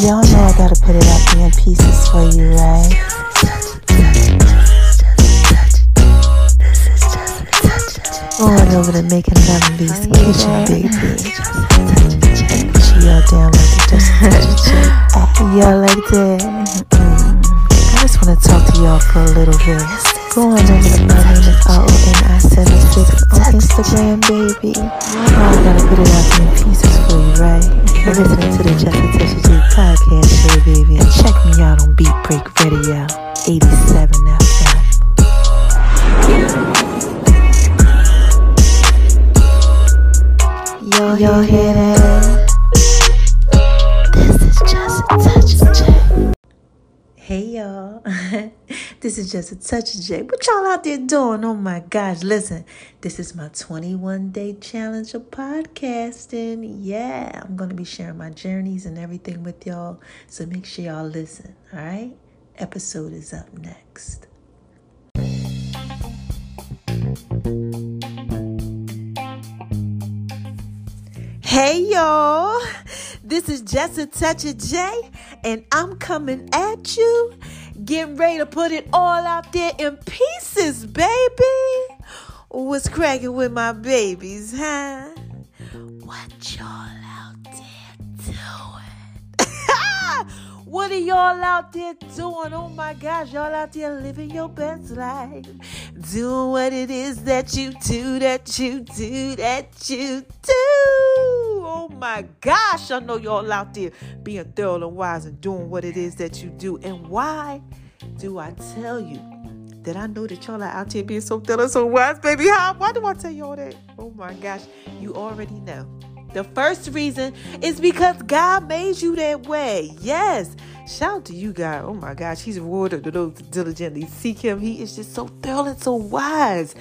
Y'all know I gotta put it up in pieces for you, right? Going over to making love in V's Kitchen, baby. She all down like the Just a Touch J. Y'all like that? Mm-hmm. Just wanna talk to y'all for a little bit. Go on over to my name is R-O-N-I-76 on Instagram, baby. Oh, I gotta put it out in pieces for you, right? You're listening to the Just a Touch of J podcast show, baby. And check me out on Beat Break Radio, 87 FM. Yo, yo, hear that? Hey y'all, this is just a touch of J. What y'all out there doing? Oh my gosh, listen, this is my 21 day challenge of podcasting. Yeah, I'm going to be sharing my journeys and everything with y'all. So make sure y'all listen, all right? Episode is up next. Hey y'all, this is just a touch of J, and I'm coming at you, getting ready to put it all out there in pieces, baby. What's cracking with my babies, huh? What y'all out there doing? What are y'all out there doing? Oh my gosh, y'all out there living your best life. Doing what it is that you do, that you do, that you do. Oh my gosh, I know y'all out there being thorough and wise and doing what it is that you do. And why do I tell you that I know that y'all are out here being so thorough and so wise, baby? How? Why do I tell y'all that? Oh my gosh, you already know. The first reason is because God made you that way. Yes. Shout out to you, God. Oh my gosh, He's rewarded to those diligently seek Him. He is just so thorough and so wise.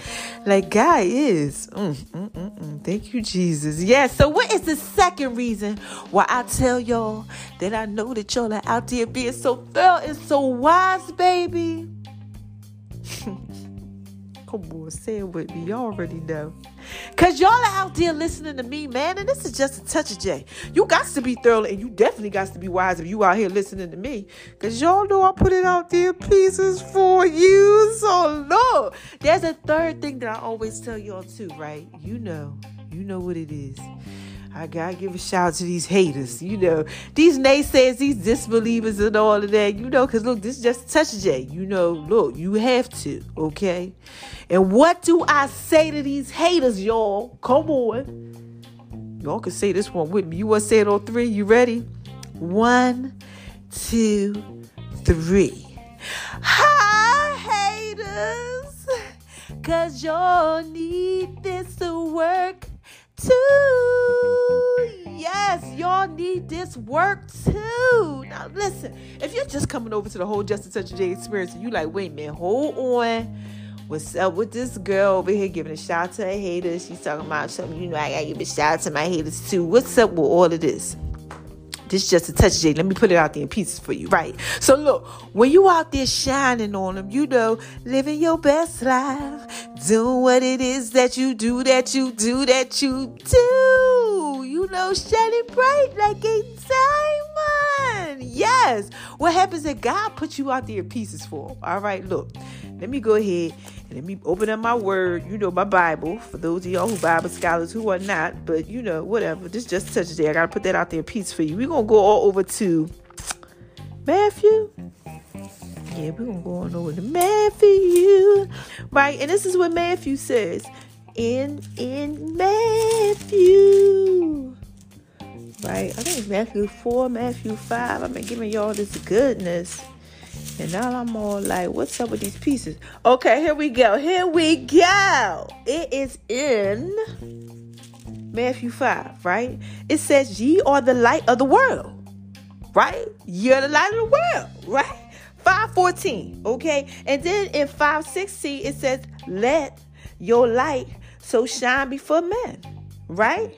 Like God is. Mm, mm, mm, mm. Thank you, Jesus. Yes. So, what is the second reason why I tell y'all that I know that y'all are out there being so thorough and so wise, baby? Come on, say it with me. Y'all already know. Cause y'all are out there listening to me, man, and this is just a touch of J. You got to be thorough, and you definitely got to be wise if you out here listening to me. Cause y'all know I put it out there pieces for you. So look, there's a third thing that I always tell y'all too, right? You know, you know what it is. I gotta give a shout out to these haters, you know, these naysayers, these disbelievers, and all of that, you know, because look, this is just touch J. You know, look, you have to, okay? And what do I say to these haters, y'all? Come on. Y'all can say this one with me. You want to say it on three? You ready? One, two, three. Hi, haters. Cause y'all need this to work too. Yes, y'all need this work too. Now listen, if you're just coming over to the whole Just a Touch J experience and you like, wait minute, hold on. What's up with this girl over here giving a shout out to her haters? She's talking about something, you know, I gotta give a shout out to my haters too. What's up with all of this? This just a touch, J. Let me put it out there in pieces for you, right? So look, when you out there shining on them, you know, living your best life, doing what it is that you do, that you do, that you do. You know, shining bright like a Yes. What happens if God put you out there pieces for? All right, look. Let me go ahead and let me open up my word, you know, my Bible, for those of y'all who Bible scholars who are not, but you know, whatever. This just touches there. I gotta put that out there peace for you. We're gonna go all over to Matthew. Yeah, we're gonna go on over to Matthew. Right, and this is what Matthew says. In in Matthew. Right, I think it's Matthew 4, Matthew 5. I've been giving y'all this goodness. And now I'm all like, what's up with these pieces? Okay, here we go. Here we go. It is in Matthew 5, right? It says, Ye are the light of the world. right? You're the light of the world, right? 514, okay? And then in 516, it says, Let your light so shine before men, right?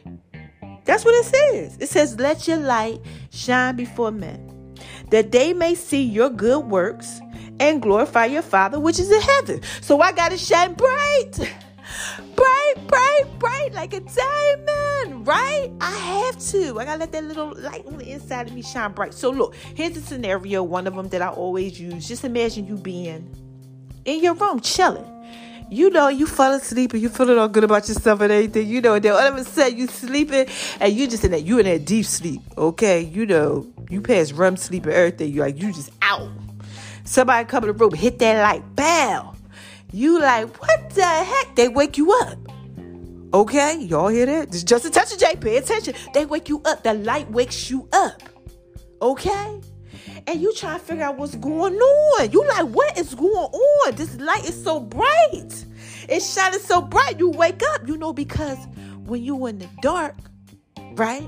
That's what it says. It says, Let your light shine before men, that they may see your good works and glorify your Father which is in heaven. So I got to shine bright bright, bright, bright like a diamond, right? I have to. I gotta let that little light on the inside of me shine bright. So look, here's a scenario, one of them that I always use. Just imagine you being in your room chilling. You know, you fall asleep and you feeling all good about yourself and everything, you know, and then all of a sudden you sleeping and you just in that you in that deep sleep, okay? You know, you pass REM sleep and everything, you like you just out. Somebody come in the room, hit that light, bow. You like, what the heck? They wake you up. Okay, y'all hear that? Just attention, Jay. Pay attention. They wake you up. The light wakes you up. Okay? And you try to figure out what's going on. You like, what is going on? This light is so bright. It's shining so bright. You wake up, you know, because when you in the dark, right?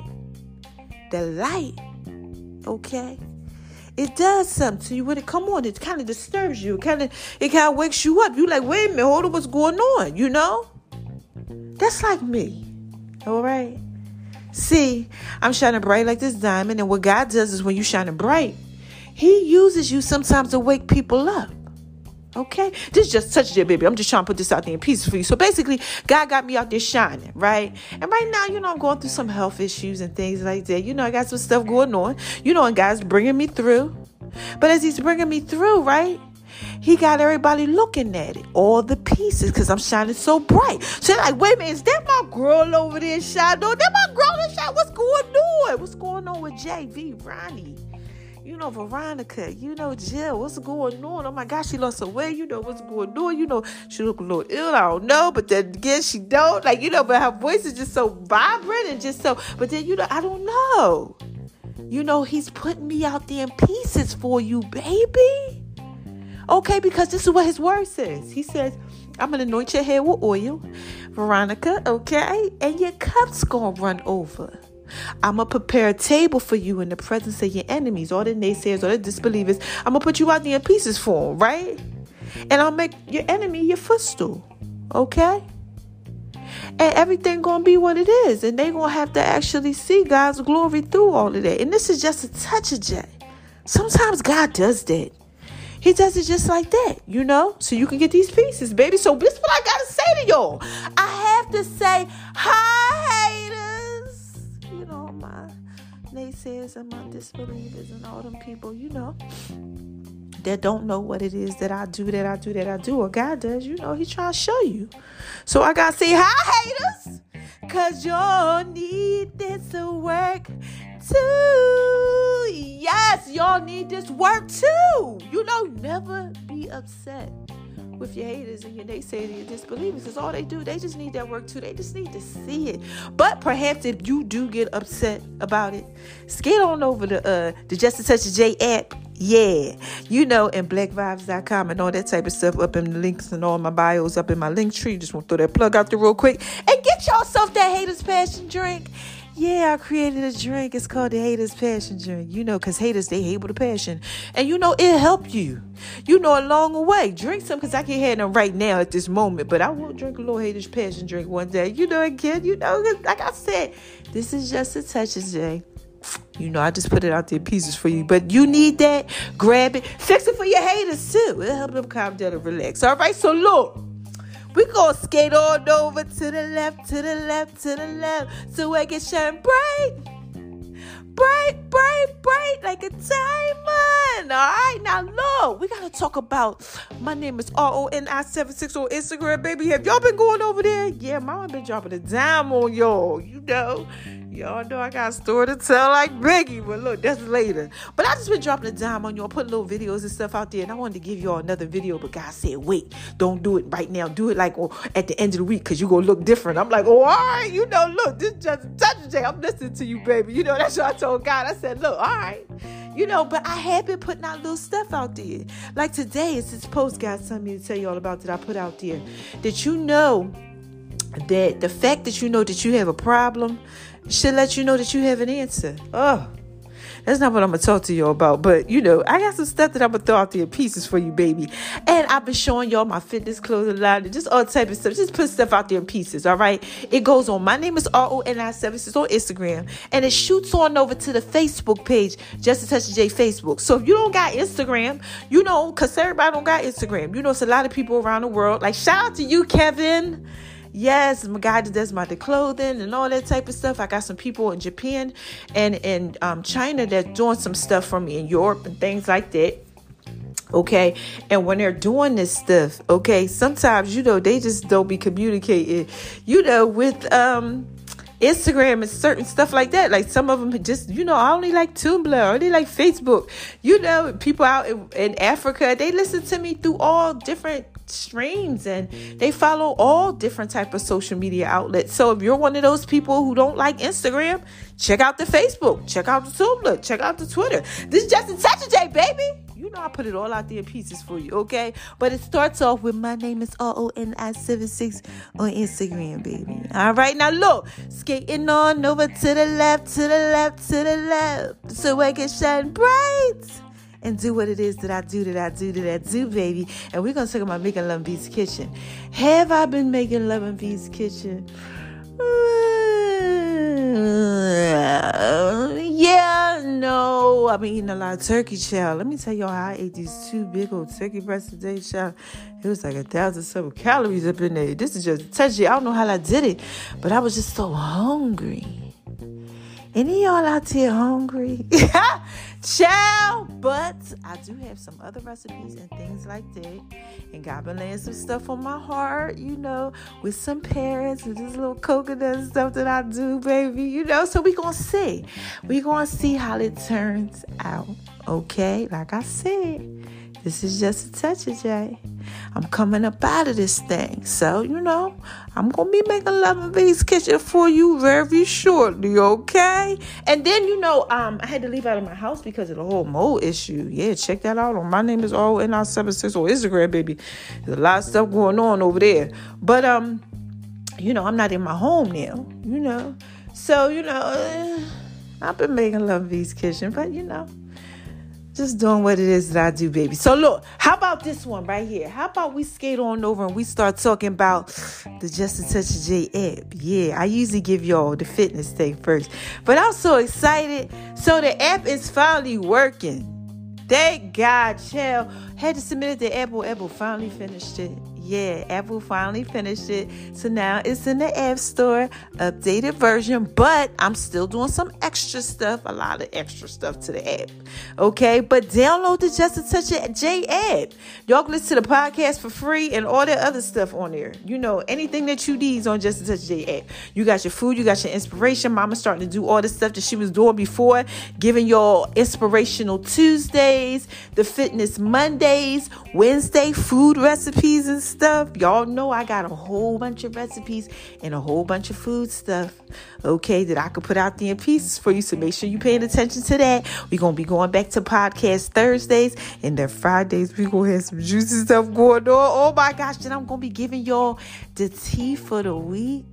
The light, okay, it does something to you when it come on. It kind of disturbs you. Kind of it kind of wakes you up. You like, wait a minute, hold on, what's going on? You know? That's like me. All right. See, I'm shining bright like this diamond, and what God does is when you shining bright, He uses you sometimes to wake people up. Okay? This just touched it, baby. I'm just trying to put this out there in pieces for you. So basically, God got me out there shining, right? And right now, you know, I'm going through some health issues and things like that. You know, I got some stuff going on. You know, and God's bringing me through. But as He's bringing me through, right? He got everybody looking at it, all the pieces, because I'm shining so bright. So they're like, wait a minute, is that my girl over there shining? That my girl that shine. What's going on? What's going on with JV, Ronnie? You know, Veronica, you know, Jill, what's going on? Oh my gosh, she lost her weight. You know what's going on. You know, she look a little ill. I don't know, but then again, she don't. Like, you know, but her voice is just so vibrant and just so, but then, you know, I don't know. You know, he's putting me out there in pieces for you, baby. Okay, because this is what his word says. He says, I'm gonna anoint your head with oil, Veronica, okay? And your cup's gonna run over. I'm going to prepare a table for you in the presence of your enemies, all the naysayers, all the disbelievers. I'm going to put you out there in pieces for them, right? And I'll make your enemy your footstool, okay? And everything going to be what it is. And they going to have to actually see God's glory through all of that. And this is just a touch of J. Sometimes God does that. He does it just like that, you know? So you can get these pieces, baby. So this is what I got to say to y'all. I have to say, hi, naysayers and my disbelievers and all them people, you know, that don't know what it is that I do, that I do, that I do, or God does, you know, He trying to show you. So I gotta say, hi, haters, cause y'all need this work too. Yes, y'all need this work too. You know, never be upset with your haters and your naysayers and your disbelievers. It's all they do. They just need that work too. They just need to see it. But perhaps if you do get upset about it, skate on over to uh, the Just a Touch of J app. Yeah, you know, and blackvibes.com and all that type of stuff up in the links and all my bios up in my link tree. Just want to throw that plug out there real quick and get yourself that haters passion drink. Yeah, I created a drink. It's called the Haters Passion Drink. You know, because haters, they hate with a passion. And you know, it help you. You know, along the way. Drink some because I can't have them right now at this moment. But I will drink a little Haters Passion Drink one day. You know, again, you know, like I said, this is just a touch of J. You know, I just put it out there pieces for you. But you need that. Grab it. Fix it for your haters too. It'll help them calm down and relax. All right, so look. We gonna skate on over to the left, to the left, to the left, so I can shine bright, bright, bright, bright like a diamond. All right, now look, we gotta talk about. My name is R O N I seven six on Instagram, baby. Have y'all been going over there? Yeah, mama been dropping a dime on y'all. You know. Y'all know I got a story to tell like Biggie, but look, that's later. But I just been dropping a dime on y'all, putting little videos and stuff out there, and I wanted to give y'all another video, but God said, wait, don't do it right now. Do it like oh, at the end of the week, because you gonna look different. I'm like, oh, all right, you know, look, this just touch Jay. I'm listening to you, baby. You know, that's what I told God. I said, look, all right. You know, but I have been putting out little stuff out there. Like today, it's this post God sent me to tell you all about that I put out there. That you know that the fact that you know that you have a problem should let you know that you have an answer. Oh, That's not what I'm gonna talk to y'all about. But you know, I got some stuff that I'm gonna throw out there in pieces for you, baby. And I've been showing y'all my fitness clothing line and just all type of stuff. Just put stuff out there in pieces, all right? It goes on. My name is R O N I Services on Instagram, and it shoots on over to the Facebook page, Just a Touch J Facebook. So if you don't got Instagram, you know, cause everybody don't got Instagram. You know, it's a lot of people around the world. Like shout out to you, Kevin. Yes, my guy does my the clothing and all that type of stuff. I got some people in Japan and in um, China that doing some stuff for me in Europe and things like that. Okay, and when they're doing this stuff, okay, sometimes you know they just don't be communicating, you know, with um Instagram and certain stuff like that. Like some of them just, you know, I only like Tumblr, I only like Facebook. You know, people out in, in Africa, they listen to me through all different streams and they follow all different type of social media outlets. So if you're one of those people who don't like Instagram, check out the Facebook, check out the Tumblr, check out the Twitter. This is just a touch J, baby. You know I put it all out there in pieces for you, okay? But it starts off with my name is R O N I 76 on Instagram, baby. All right, now look, skating on over to the left, to the left, to the left, so I can shine bright and do what it is that I do, that I do, that I do, baby. And we're gonna talk about making Love V's Kitchen. Have I been making Love and V's Kitchen? yeah, no. I've been eating a lot of turkey chow. Let me tell y'all how I ate these two big old turkey breasts today, child. It was like a thousand some calories up in there. This is just touchy. I don't know how I did it, but I was just so hungry. Any y'all out here hungry? Ciao! But I do have some other recipes and things like that. And God been laying some stuff on my heart, you know, with some parents and this little coconut stuff that I do, baby, you know. So we gonna see. we gonna see how it turns out. Okay? Like I said. This is just a touch of. I'm coming up out of this thing. So, you know, I'm going to be making Love and V's Kitchen for you very shortly, okay? And then, you know, um, I had to leave out of my house because of the whole mold issue. Yeah, check that out on my name is all in our 76 on Instagram, baby. There's a lot of stuff going on over there. But, um, you know, I'm not in my home now, you know. So, you know, uh, I've been making Love and V's Kitchen, but, you know, just doing what it is that I do, baby. So look, how about this one right here? How about we skate on over and we start talking about the Just a Touch of J app? Yeah, I usually give y'all the fitness thing first, but I'm so excited. So the app is finally working. Thank God, child. Had to submit it to Apple. Apple finally finished it. Yeah, Apple finally finished it. So now it's in the App Store, updated version, but I'm still doing some extra stuff, a lot of extra stuff to the app. Okay, but download the Just a Touch of J app. Y'all can listen to the podcast for free and all that other stuff on there. You know, anything that you need is on Just a Touch of J app. You got your food, you got your inspiration. Mama's starting to do all the stuff that she was doing before, giving y'all inspirational Tuesdays, the fitness Mondays, Wednesday food recipes and stuff stuff. Y'all know I got a whole bunch of recipes and a whole bunch of food stuff, okay, that I could put out there in pieces for you. So make sure you're paying attention to that. We're going to be going back to podcast Thursdays and then Fridays. We're going to have some juicy stuff going on. Oh my gosh. Then I'm going to be giving y'all the tea for the week.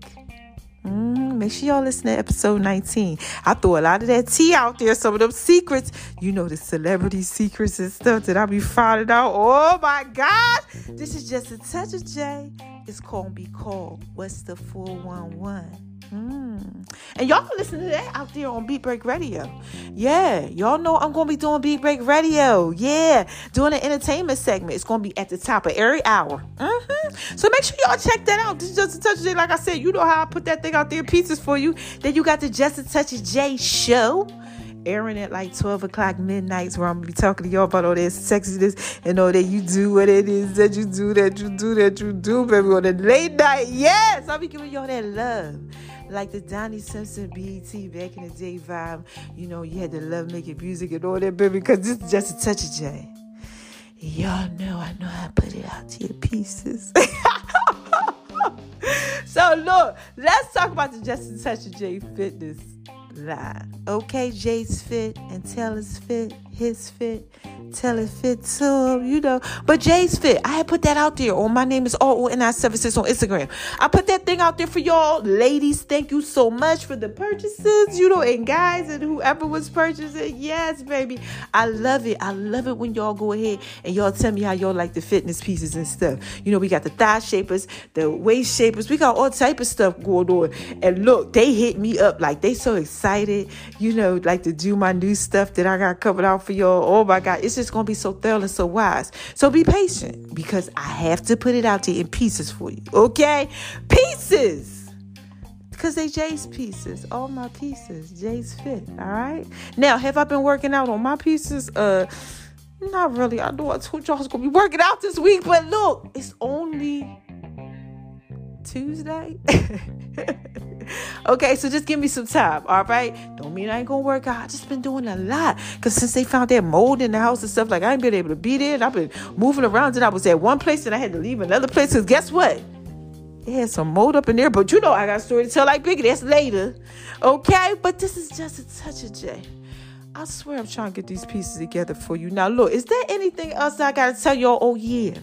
Mm, make sure y'all listen to episode 19. I throw a lot of that tea out there, some of them secrets. You know, the celebrity secrets and stuff that I be finding out. Oh my God. This is just a touch of J. It's called Be Called. What's the 411? Mm. And y'all can listen to that out there on Beat Break Radio. Yeah, y'all know I'm gonna be doing Beat Break Radio. Yeah, doing an entertainment segment. It's gonna be at the top of every hour. Mm-hmm. So make sure y'all check that out. This is just a touch of J. Like I said, you know how I put that thing out there pieces for you. Then you got the Just a Touch of J show airing at like 12 o'clock midnights where I'm gonna be talking to y'all about all that sexiness and all that you do what it is that you do, that you do, that you do, baby, on the late night. Yes, I'll be giving y'all that love like the Donnie Simpson BET back in the day vibe. You know, you had to love making music and all that, baby, because this is just a touch of J. Y'all know I know to put it out to your pieces. so look, let's talk about the Just a Touch of J fitness line. Okay, Jay's fit and Taylor's fit. His fit tell it fits him, you know. But Jay's fit, I had put that out there on my name is all and I services on Instagram. I put that thing out there for y'all, ladies. Thank you so much for the purchases, you know, and guys and whoever was purchasing. Yes, baby, I love it. I love it when y'all go ahead and y'all tell me how y'all like the fitness pieces and stuff. You know, we got the thigh shapers, the waist shapers, we got all type of stuff going on. And look, they hit me up like they so excited, you know, like to do my new stuff that I got coming out for y'all. Oh my God, it's just gonna be so thorough and so wise. So be patient because I have to put it out there in pieces for you. Okay? Pieces. Because they Jay's pieces. All my pieces. Jay's fit. All right. Now, have I been working out on my pieces? Uh not really. I know I told y'all I was gonna be working out this week, but look, it's only Tuesday. okay, so just give me some time, all right? Don't mean I ain't gonna work out. I just been doing a lot. Cause since they found that mold in the house and stuff, like I ain't been able to be there. I've been moving around and I was at one place and I had to leave another place. Cause guess what? It had some mold up in there, but you know I got a story to tell like Biggie. That's later. Okay? But this is just a touch of J. I swear I'm trying to get these pieces together for you. Now look, is there anything else I gotta tell y'all? Oh yeah.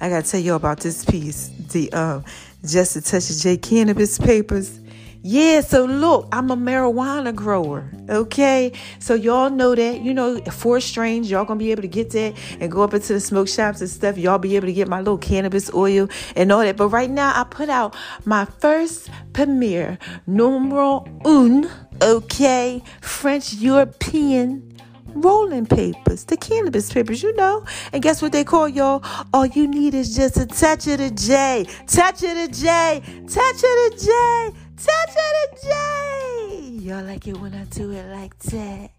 I gotta tell you about this piece, the um, just a touch of J cannabis papers. Yeah, so look, I'm a marijuana grower. Okay, so y'all know that you know four strains. Y'all gonna be able to get that and go up into the smoke shops and stuff. Y'all be able to get my little cannabis oil and all that. But right now, I put out my first premiere, numero un. Okay, French European rolling papers, the cannabis papers, you know. And guess what they call y'all? All you need is just a touch of the J, touch of the J, touch of the J, touch of the J. Y'all like it when I do it like that.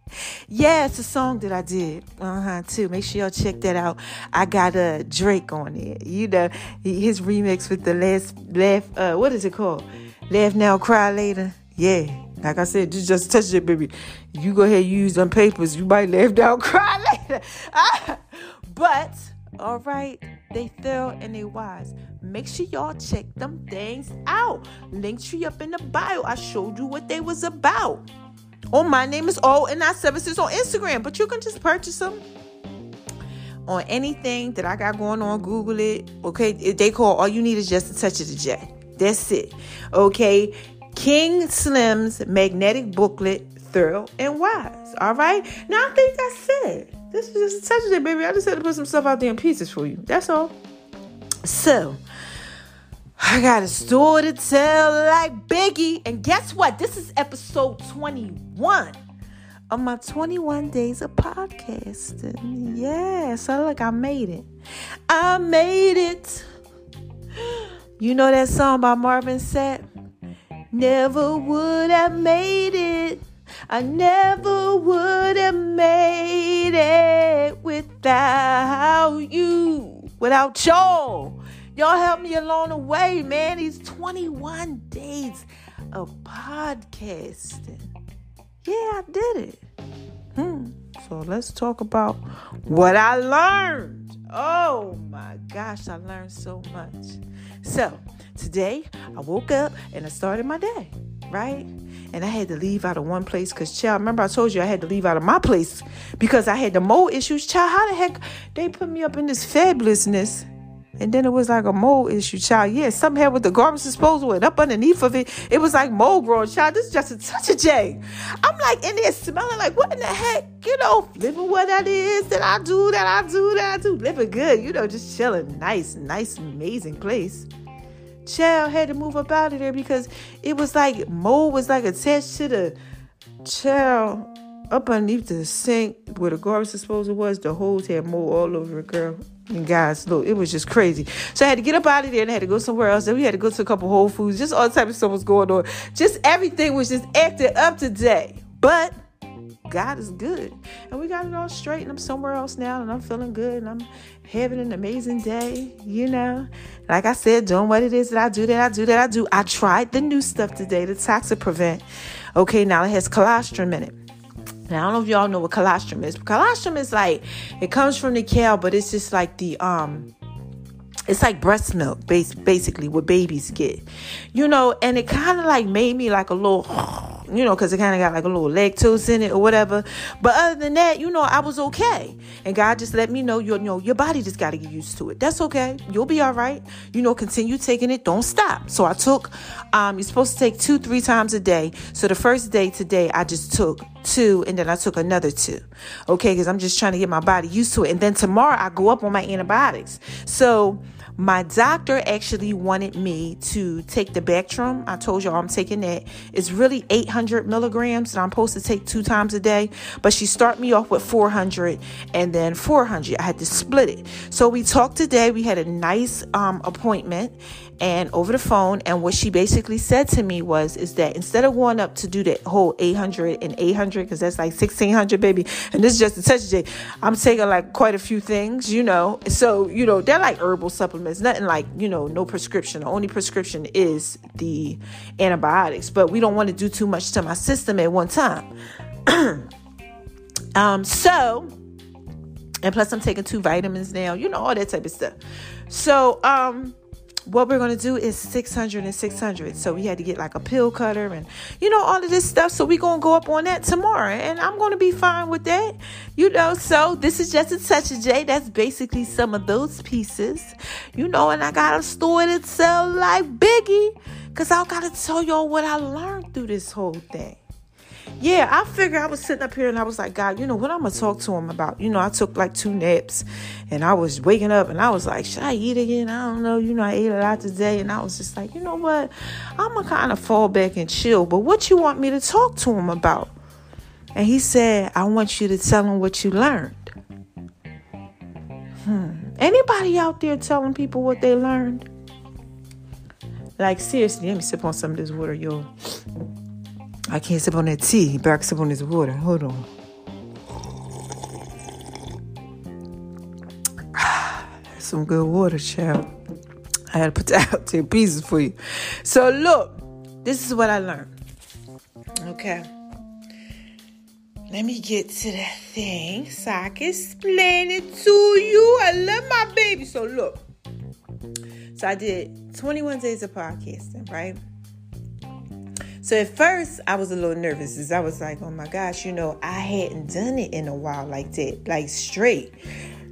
Yeah, it's a song that I did. Uh huh, too. Make sure y'all check that out. I got a uh, Drake on it. You know, his remix with the last laugh, uh, what is it called? Laugh Now, Cry Later. Yeah. Like I said, just just touch it, baby. You go ahead, use them papers. You might laugh down, cry later. but all right, they thorough and they wise. Make sure y'all check them things out. Link tree up in the bio. I showed you what they was about. Oh, my name is O and I services on Instagram, but you can just purchase them on anything that I got going on. Google it. Okay, they call all you need is just a touch of the J. That's it. Okay. King Slim's magnetic booklet, thorough and wise. All right. Now I think I said this is just a touch of it, baby. I just had to put some stuff out there in pieces for you. That's all. So I got a story to tell like Biggie. And guess what? This is episode 21 of my 21 days of podcasting. Yeah, so look, I made it. I made it. You know that song by Marvin Sapp? Never would have made it. I never would have made it without you, without y'all. Y'all helped me along the way, man. These 21 days of podcasting. Yeah, I did it. Hmm. So let's talk about what I learned. Oh my gosh, I learned so much. So, Today, I woke up and I started my day, right? And I had to leave out of one place because, child, remember I told you I had to leave out of my place because I had the mold issues. Child, how the heck they put me up in this fabulousness? And then it was like a mold issue, child. Yeah, something had with the garbage disposal and up underneath of it, it was like mold growing, child. This is just a touch of J. I'm like in there smelling like, what in the heck? You know, living what that is that I do, that I do, that I do. Living good, you know, just chilling. Nice, nice, amazing place. Child had to move up out of there because it was like mold was like attached to the child up underneath the sink where the garbage disposal was. The holes had mold all over it, girl. And guys, look, it was just crazy. So I had to get up out of there and I had to go somewhere else. Then we had to go to a couple Whole Foods. Just all type of stuff was going on. Just everything was just acting up today. But God is good. And we got it all straight, and I'm somewhere else now, and I'm feeling good, and I'm having an amazing day, you know. Like I said, doing what it is that I do, that I do, that I do. I tried the new stuff today, the Toxic Prevent. Okay, now it has colostrum in it. Now, I don't know if y'all know what colostrum is. Colostrum is like, it comes from the cow, but it's just like the, um, it's like breast milk, basically, what babies get. You know, and it kind of like made me like a little you know, because it kind of got like a little lactose in it or whatever. But other than that, you know, I was okay. And God just let me know, you know, your body just got to get used to it. That's okay. You'll be all right. You know, continue taking it. Don't stop. So I took, um, you're supposed to take two, three times a day. So the first day today, I just took two and then I took another two. Okay, because I'm just trying to get my body used to it. And then tomorrow I go up on my antibiotics. So my doctor actually wanted me to take the Bactrim. I told y'all I'm taking that. It's really 800 milligrams that I'm supposed to take two times a day, but she started me off with 400 and then 400. I had to split it. So we talked today. We had a nice um, appointment and over the phone and what she basically said to me was is that instead of going up to do that whole 800 and 800 because that's like 1600 baby and this is just a touch i'm taking like quite a few things you know? So you know they're like herbal supplements nothing like you know no prescription. The only prescription is the antibiotics but we don't want to do too much to my system at one time. Um so and plus i'm taking two vitamins now you know all that type of stuff. So um what we're going to do is 600 and 600 so we had to get like a pill cutter and you know all of this stuff. So we're going to go up on that tomorrow and i'm going to be fine with that. You know so this is just a touch of j. That's basically some of those pieces. You know and i got a store that sell like biggie. Because i gotta tell y'all what i learned through this whole thing yeah, I figured I was sitting up here and I was like, God, you know what I'm gonna talk to him about? You know, I took like two naps and I was waking up and I was like, should I eat again? I don't know. You know, I ate a lot today and I was just like, you know what? I'm gonna kind of fall back and chill. But what you want me to talk to him about? And he said, I want you to tell him what you learned. Hmm. Anybody out there telling people what they learned? Like seriously, let me sip on some of this water, yo. I can't sip on that tea. He back sip on this water. Hold on. Some good water, child. I had to put that out there pieces for you. So look, this is what I learned. Okay. Let me get to that thing so I can explain it to you. I love my baby. So look. So I did 21 days of podcasting, right? So at first, I was a little nervous as I was like, oh my gosh, you know, I hadn't done it in a while like that, like straight.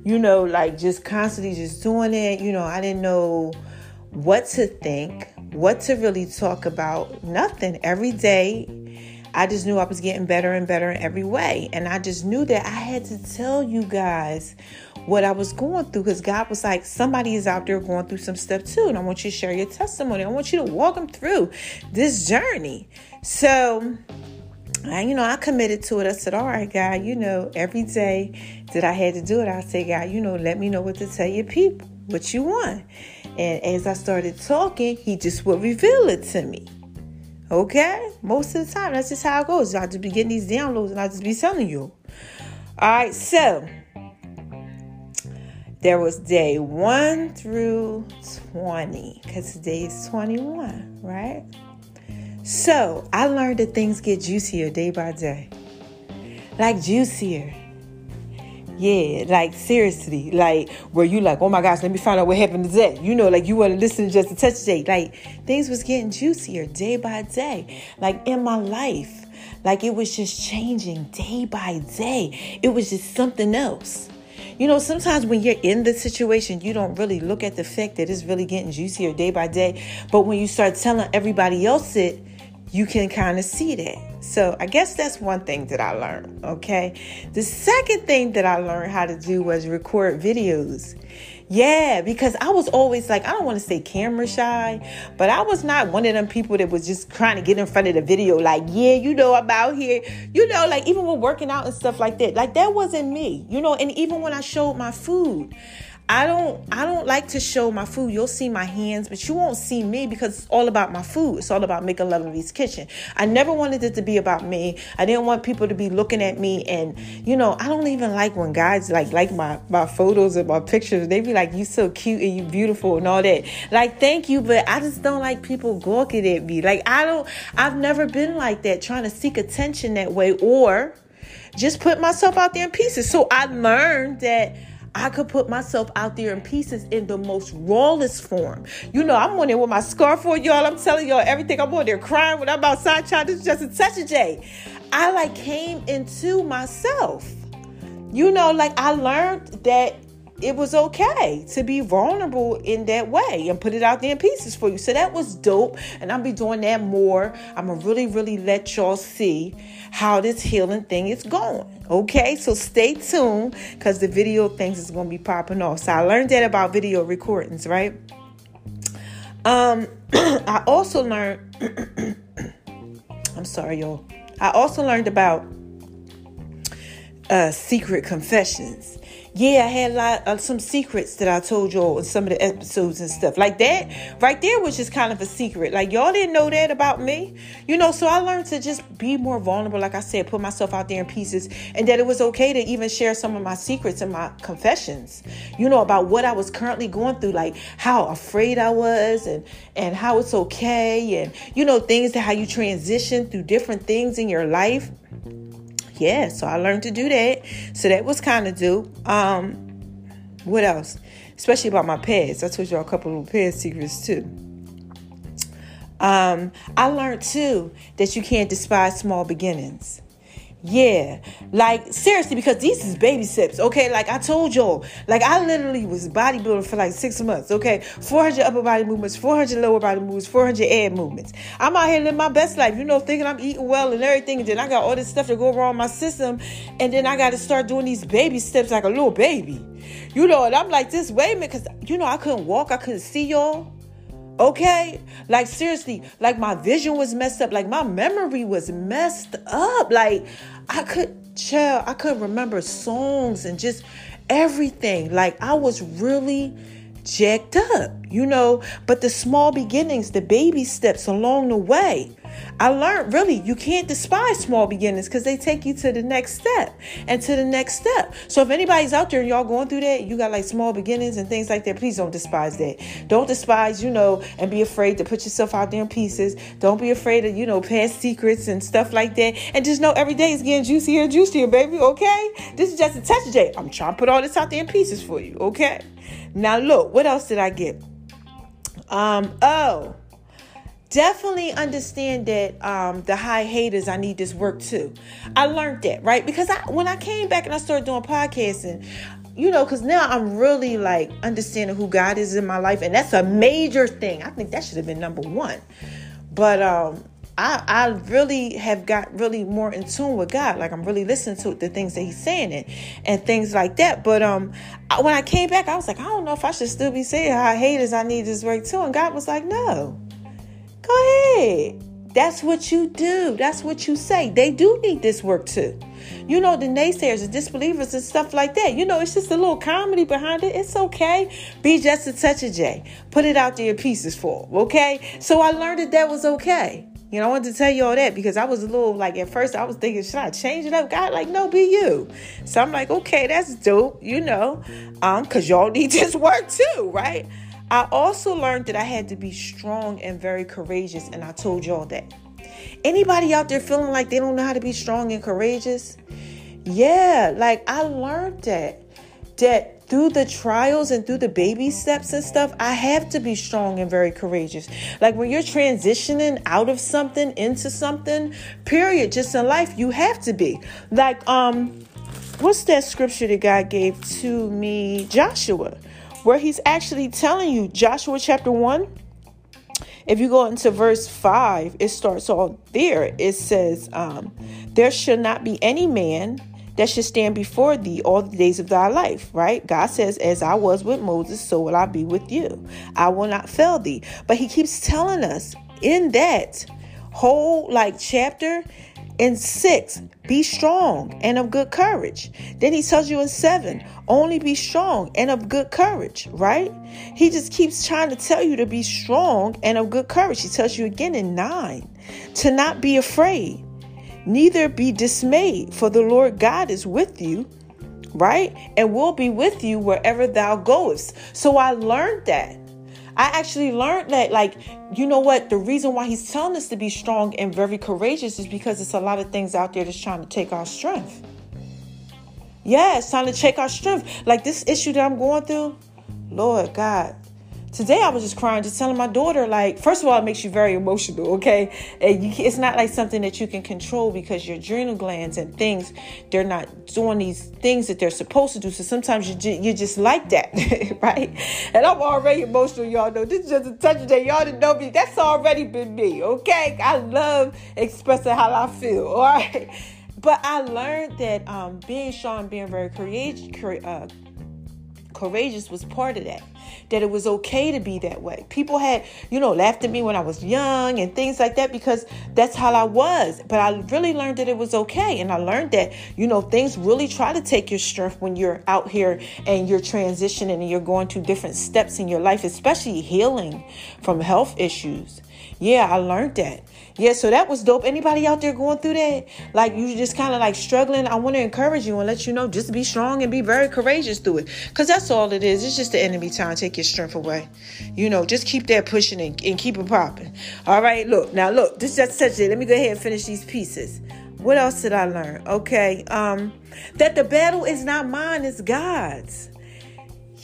You know, like just constantly just doing it. You know, I didn't know what to think, what to really talk about, nothing. Every day, I just knew I was getting better and better in every way. And I just knew that I had to tell you guys what I was going through because God was like, somebody is out there going through some stuff too. And I want you to share your testimony. I want you to walk them through this journey. So, I, you know, I committed to it. I said, all right, God, you know, every day that I had to do it, I say, God, you know, let me know what to tell your people, what you want. And as I started talking, he just would reveal it to me. Okay? Most of the time, that's just how it goes. I just be getting these downloads and I just be telling you. All right, so there was day 1 through 20 because today is 21, right? So I learned that things get juicier day by day. Like juicier. Yeah, like seriously, like where you like, oh my gosh, let me find out what happened today. You know, like you want to listen to just a touch day. Like things was getting juicier day by day. Like in my life, like it was just changing day by day. It was just something else. You know, sometimes when you're in the situation, you don't really look at the fact that it's really getting juicier day by day. But when you start telling everybody else it, you can kind of see that. So I guess that's one thing that I learned. Okay. The second thing that I learned how to do was record videos. Yeah, because I was always like, I don't want to say camera shy, but I was not one of them people that was just trying to get in front of the video, like, yeah, you know, I'm out here, you know, like even with working out and stuff like that. Like that wasn't me, you know, and even when I showed my food, I don't I don't like to show my food. You'll see my hands, but you won't see me because it's all about my food. It's all about making love in V's kitchen. I never wanted it to be about me. I didn't want people to be looking at me and you know, I don't even like when guys like like my my photos and my pictures. They be like, You so cute and you beautiful and all that. Like, thank you, but I just don't like people gawking at me. Like I don't I've never been like that, trying to seek attention that way or just put myself out there in pieces. So I learned that I could put myself out there in pieces in the most rawest form. You know, I'm on there with my scarf on, y'all. I'm telling y'all everything. I'm on there crying when I'm outside. This is just a touch of J. I like came into myself. You know, like I learned that it was okay to be vulnerable in that way and put it out there in pieces for you. So that was dope. And I'll be doing that more. I'm going to really, really let y'all see how this healing thing is going. Okay, so stay tuned because the video things is going to be popping off. So I learned that about video recordings, right? Um, I also learned, I'm sorry, y'all. I also learned about uh, secret confessions yeah, I had a lot of some secrets that I told y'all in some of the episodes and stuff. Like that right there was just kind of a secret. Like y'all didn't know that about me. You know, so I learned to just be more vulnerable, like I said, put myself out there in pieces, and that it was okay to even share some of my secrets and my confessions, you know, about what I was currently going through, like how afraid I was and and how it's okay, and you know, things that how you transition through different things in your life yeah, so I learned to do that. So that was kind of dope. Um, what else? Especially about my past. I told y'all a couple of past secrets too. Um, I learned too that you can't despise small beginnings. Yeah, like seriously, because these is baby steps, okay? Like I told y'all, like I literally was bodybuilding for like six months, okay? 400 upper body movements, 400 lower body movements, 400 ab movements. I'm out here living my best life, you know, thinking I'm eating well and everything, and then I got all this stuff to go wrong in my system, and then I got to start doing these baby steps like a little baby, you know, and I'm like, this, wait a minute, because, you know, I couldn't walk, I couldn't see y'all. Okay? Like seriously, like my vision was messed up, like my memory was messed up. Like I could chill, I couldn't remember songs and just everything. Like I was really jacked up, you know, but the small beginnings, the baby steps along the way I learned really you can't despise small beginnings because they take you to the next step and to the next step. So if anybody's out there and y'all going through that, you got like small beginnings and things like that, please don't despise that. Don't despise, you know, and be afraid to put yourself out there in pieces. Don't be afraid of, you know, past secrets and stuff like that. And just know every day is getting juicier and juicier, baby, okay? This is just a touch day. I'm trying to put all this out there in pieces for you, okay? Now look, what else did I get? Um, oh, definitely understand that um, the high haters i need this work too i learned that right because I, when i came back and i started doing podcasting you know because now i'm really like understanding who god is in my life and that's a major thing i think that should have been number one but um I, I really have got really more in tune with God. Like I'm really listening to the things that He's saying and, and things like that. But um, when I came back, I was like, I don't know if I should still be saying how haters I need this work too. And God was like, No, Go ahead. That's what you do. That's what you say. They do need this work too. You know, the naysayers, the disbelievers, and stuff like that. You know, it's just a little comedy behind it. It's okay. Be just a touch of J. Put it out there in pieces for them, okay? So I learned that that was okay. You know, I wanted to tell you all that because I was a little like at first I was thinking, should I change it up? God, like, no, be you. So I'm like, okay, that's dope, you know, um, because y'all need this work too, right? I also learned that I had to be strong and very courageous, and I told y'all that. Anybody out there feeling like they don't know how to be strong and courageous? Yeah, like I learned that. That through the trials and through the baby steps and stuff, I have to be strong and very courageous. Like when you're transitioning out of something into something, period, just in life, you have to be. Like, um, what's that scripture that God gave to me? Joshua where he's actually telling you, Joshua chapter 1, if you go into verse 5, it starts all there. It says, um, There should not be any man that should stand before thee all the days of thy life, right? God says, As I was with Moses, so will I be with you. I will not fail thee. But he keeps telling us in that whole like chapter in six, be strong and of good courage. Then he tells you in seven, only be strong and of good courage, right? He just keeps trying to tell you to be strong and of good courage. He tells you again in nine, to not be afraid, neither be dismayed, for the Lord God is with you, right? And will be with you wherever thou goest. So I learned that. I actually learned that, like, you know what? The reason why he's telling us to be strong and very courageous is because it's a lot of things out there that's trying to take our strength. Yeah, it's time to check our strength. Like this issue that I'm going through, Lord God, today I was just crying, just telling my daughter, like, first of all, it makes you very emotional, okay? You, it's not like something that you can control because your adrenal glands and things, they're not doing these things that they're supposed to do. So sometimes you you just like that, right? And I'm already emotional, y'all know. This is just a touch that. Y'all didn't know me. That's already been me, okay? I love expressing how I feel, all right? But I learned that um, being strong, being very courageous, uh, courageous was part of that that it was okay to be that way. People had, you know, laughed at me when I was young and things like that because that's how I was. But I really learned that it was okay. And I learned that, you know, things really try to take your strength when you're out here and you're transitioning and you're going through different steps in your life, especially healing from health issues. Yeah, I learned that. Yeah, so that was dope. Anybody out there going through that? Like you just kind of like struggling. I want to encourage you and let you know just be strong and be very courageous through it. Cause that's all it is. It's just the enemy trying to take your strength away. You know, just keep that pushing and, and keep it popping. All right, look, now look, this just such it. Let me go ahead and finish these pieces. What else did I learn? Okay. Um, that the battle is not mine, it's God's.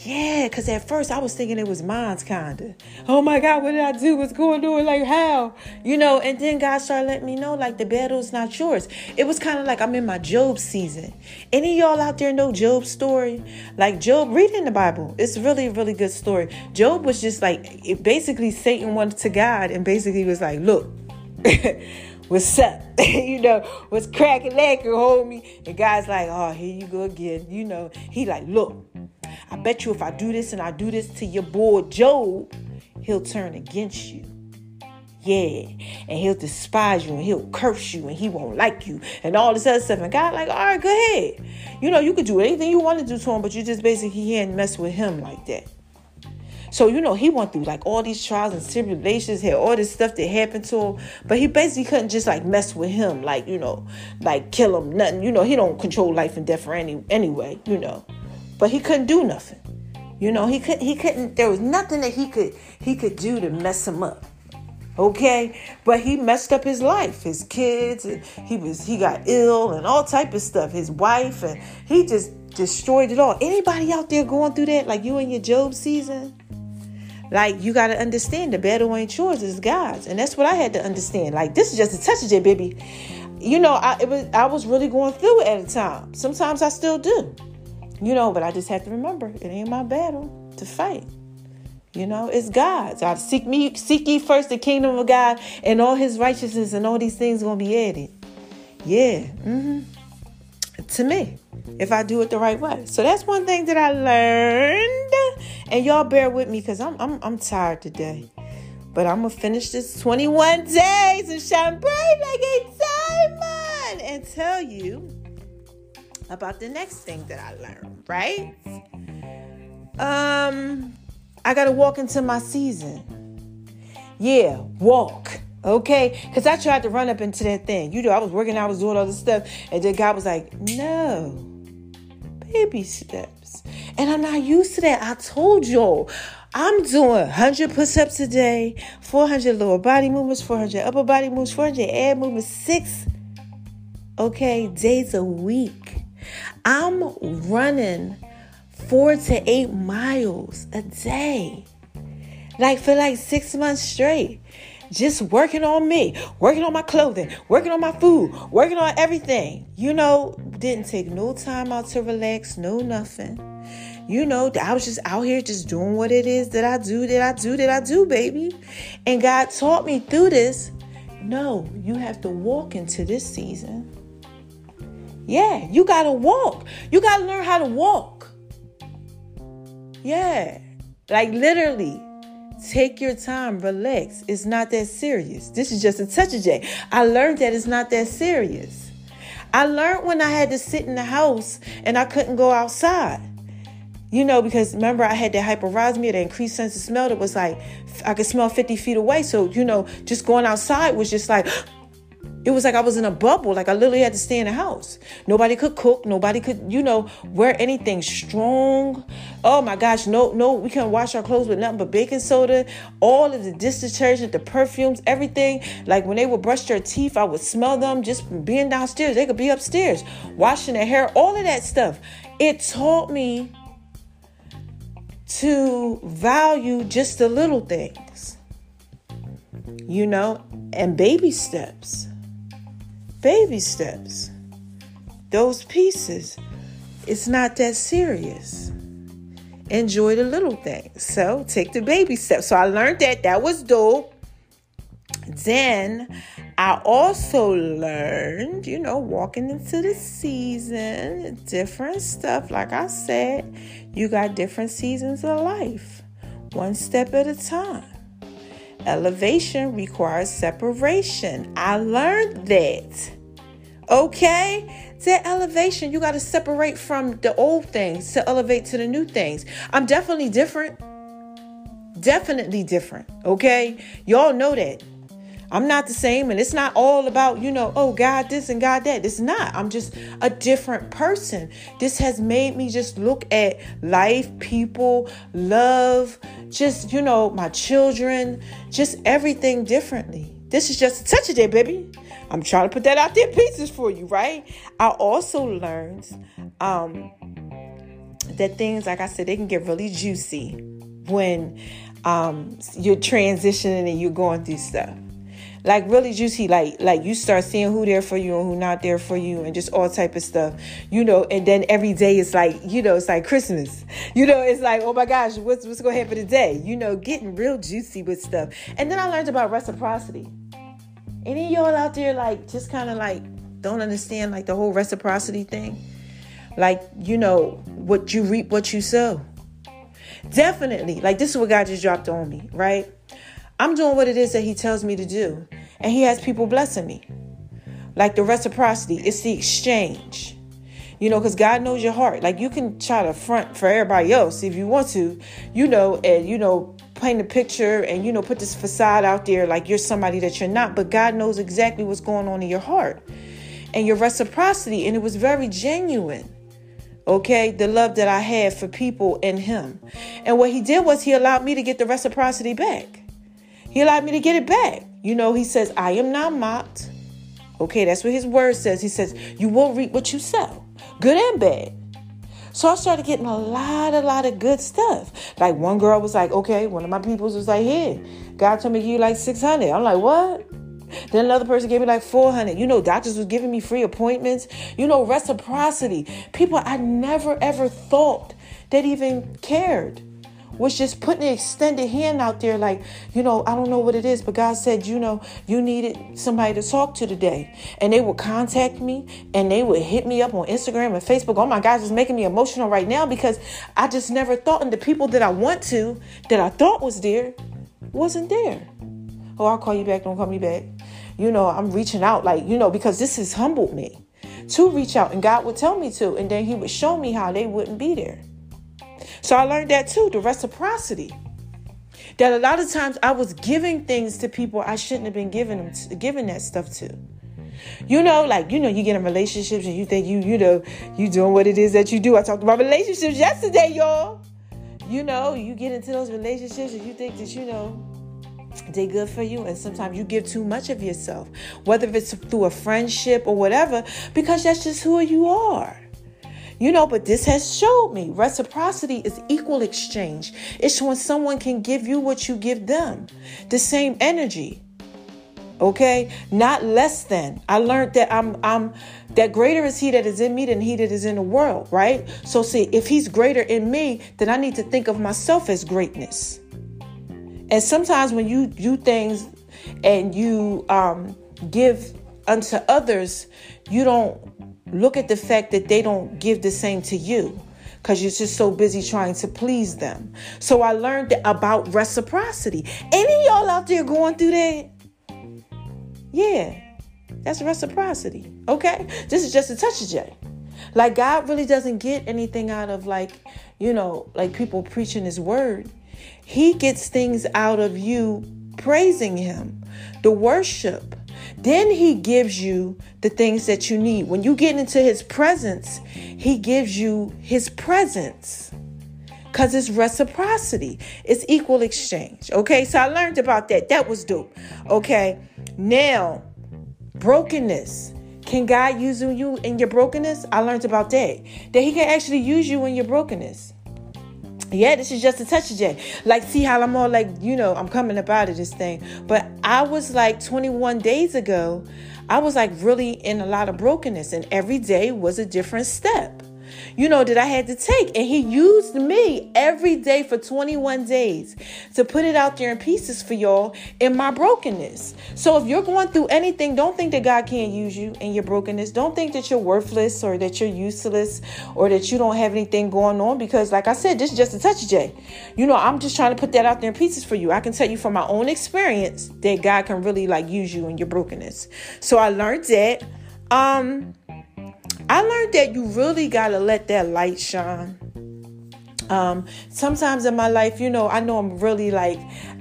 Yeah, because at first I was thinking it was mine's kinda. Oh my God, what did I do? What's going on? Like how? You know, and then God started letting me know like the battle's not yours. It was kind of like I'm in my Job season. Any y'all out there know Job's story? Like Job, read in the Bible. It's really, really good story. Job was just like it basically Satan went to God and basically was like, look. what's up? you know, what's cracking lacking, homie? And God's like, oh, here you go again. You know, he like, look, I bet you if I do this and I do this to your boy Job, he'll turn against you. Yeah. And he'll despise you and he'll curse you and he won't like you and all this other stuff. And God, like, all right, go ahead. You know, you could do anything you want to do to him, but you just basically can't mess with him like that. So, you know, he went through like all these trials and tribulations, had all this stuff that happened to him. But he basically couldn't just like mess with him, like, you know, like kill him, nothing. You know, he don't control life and death for any anyway, you know but he couldn't do nothing. You know, he could he couldn't there was nothing that he could he could do to mess him up. Okay? But he messed up his life, his kids, and he was he got ill and all type of stuff, his wife, and he just destroyed it all. Anybody out there going through that like you in your Job season? Like you gotta understand the battle ain't yours, it's God's. And that's what I had to understand. Like this is just a touch of it, baby. You know, I was I was really going through it at a time. Sometimes I still do. You know, but I just have to remember it ain't my battle to fight. You know, it's God's. I seek me, seek ye first the kingdom of God and all his righteousness and all these things gonna be added. Yeah. Mm-hmm. To me, if I do it the right way. So that's one thing that I learned. And y'all bear with me because I'm I'm I'm tired today. But I'm gonna finish this 21 days and shine bright like a diamond and tell you about the next thing that I learned, right? Um, I got to walk into my season. Yeah, walk. Okay, because I tried to run up into that thing. You know, I was working, I was doing all this stuff, and then God was like, "No, baby steps." And I'm not used to that. I told y'all, I'm doing 100 push-ups a day, 400 lower body movements, 400 upper body movements, 400 ab movements, six okay days a week. I'm running four to eight miles a day, like for like six months straight. Just working on me, working on my clothing, working on my food, working on everything. You know, didn't take no time out to relax, no nothing. You know, I was just out here just doing what it is that I do, that I do, that I do, baby. And God taught me through this. No, you have to walk into this season yeah, you got to walk. You got to learn how to walk. Yeah, like literally. Take your time, relax. It's not that serious. This is just a touch of J. I learned that it's not that serious. I learned when I had to sit in the house and I couldn't go outside. You know, because remember I had that hyperosmia, the increased sense of smell that was like I could smell 50 feet away. So, you know, just going outside was just like It was like I was in a bubble. Like I literally had to stay in the house. Nobody could cook. Nobody could, you know, wear anything strong. Oh my gosh, no, no, we couldn't wash our clothes with nothing but baking soda. All of the dish detergent, the perfumes, everything. Like when they would brush their teeth, I would smell them just being downstairs. They could be upstairs, washing their hair, all of that stuff. It taught me to value just the little things, you know, and baby steps baby steps. Those pieces. It's not that serious. Enjoy the little things. So take the baby steps. So I learned that. That was dope. Then I also learned, you know, walking into the season, different stuff. Like I said, you got different seasons of life, one step at a time. Elevation requires separation. I learned that. Okay? That elevation, you got to separate from the old things to elevate to the new things. I'm definitely different. Definitely different. Okay? Y'all know that. I'm not the same, and it's not all about, you know, oh, God this and God that. It's not. I'm just a different person. This has made me just look at life, people, love, just, you know, my children, just everything differently. This is just a touch of it, baby. I'm trying to put that out there pieces for you, right? I also learned um, that things, like I said, they can get really juicy when um, you're transitioning and you're going through stuff like really juicy. Like like you start seeing who there for you and who not there for you and just all type of stuff you know? And then every day it's like you know it's like christmas. You know it's like oh my gosh what's what's going to happen today? You know getting real juicy with stuff. And then i learned about reciprocity. Any y'all out there like just kind of like don't understand like the whole reciprocity thing? Like you know what you reap what you sow. Definitely. Like this is what god just dropped on me right I'm doing what it is that He tells me to do. And He has people blessing me. Like the reciprocity, it's the exchange. You know, because God knows your heart. Like you can try to front for everybody else if you want to, you know, and, you know, paint a picture and, you know, put this facade out there like you're somebody that you're not. But God knows exactly what's going on in your heart and your reciprocity. And it was very genuine okay the love that i had for people and him and what he did was he allowed me to get the reciprocity back he allowed me to get it back. You know, he says, I am not mocked. Okay, that's what his word says. He says, You will reap what you sow, good and bad. So I started getting a lot, a lot of good stuff. Like one girl was like, okay, one of my peoples was like, here, God told me to give you like 600. I'm like, what? Then another person gave me like 400. You know, doctors was giving me free appointments. You know, reciprocity. People I never ever thought that even cared was just putting an extended hand out there, like, you know, I don't know what it is, but God said, you know, you needed somebody to talk to today. And they would contact me and they would hit me up on Instagram and Facebook. Oh my gosh, it's making me emotional right now because I just never thought, and the people that I want to, that I thought was there, wasn't there. Oh, I'll call you back, don't call me back. You know, I'm reaching out, like, you know, because this has humbled me to reach out, and God would tell me to, and then He would show me how they wouldn't be there. So I learned that too, the reciprocity. That a lot of times I was giving things to people I shouldn't have been giving them to, giving that stuff to. You know, like you know, you get in relationships and you think you, you know, you doing what it is that you do. I talked about relationships yesterday, y'all. You know, you get into those relationships and you think that you know they good for you and sometimes you give too much of yourself whether it's through a friendship or whatever because that's just who you are you know, but this has showed me reciprocity is equal exchange. It's when someone can give you what you give them, the same energy. Okay, not less than. I learned that I'm I'm that greater is he that is in me than he that is in the world, right? So see, if he's greater in me, then I need to think of myself as greatness. And sometimes when you do things and you um, give unto others, you don't look at the fact that they don't give the same to you because you're just so busy trying to please them. So I learned about reciprocity. Any y'all out there going through that? Yeah, that's reciprocity. Okay, this is just a touch of J. Like God really doesn't get anything out of like, you know, like people preaching His word. He gets things out of you praising Him, the worship. Then He gives you the things that you need. When you get into His presence, He gives you His presence because it's reciprocity, it's equal exchange. Okay, so I learned about that. That was dope. Okay, now brokenness. Can God use you in your brokenness? I learned about that. That He can actually use you in your brokenness. Yeah, this is just a touch of J. Like, see how I'm all like, you know, I'm coming up out of this thing. But I was like 21 days ago, I was like really in a lot of brokenness, and every day was a different step you know, that I had to take. And he used me every day for 21 days to put it out there in pieces for y'all in my brokenness. So if you're going through anything, don't think that God can't use you in your brokenness. Don't think that you're worthless or that you're useless or that you don't have anything going on because, like I said, this is just a touch J. You know, I'm just trying to put that out there in pieces for you. I can tell you from my own experience that God can really like use you in your brokenness. So I learned that. Um, I learned that you really got to let that light shine. Um, sometimes in my life, you know, I know I'm really like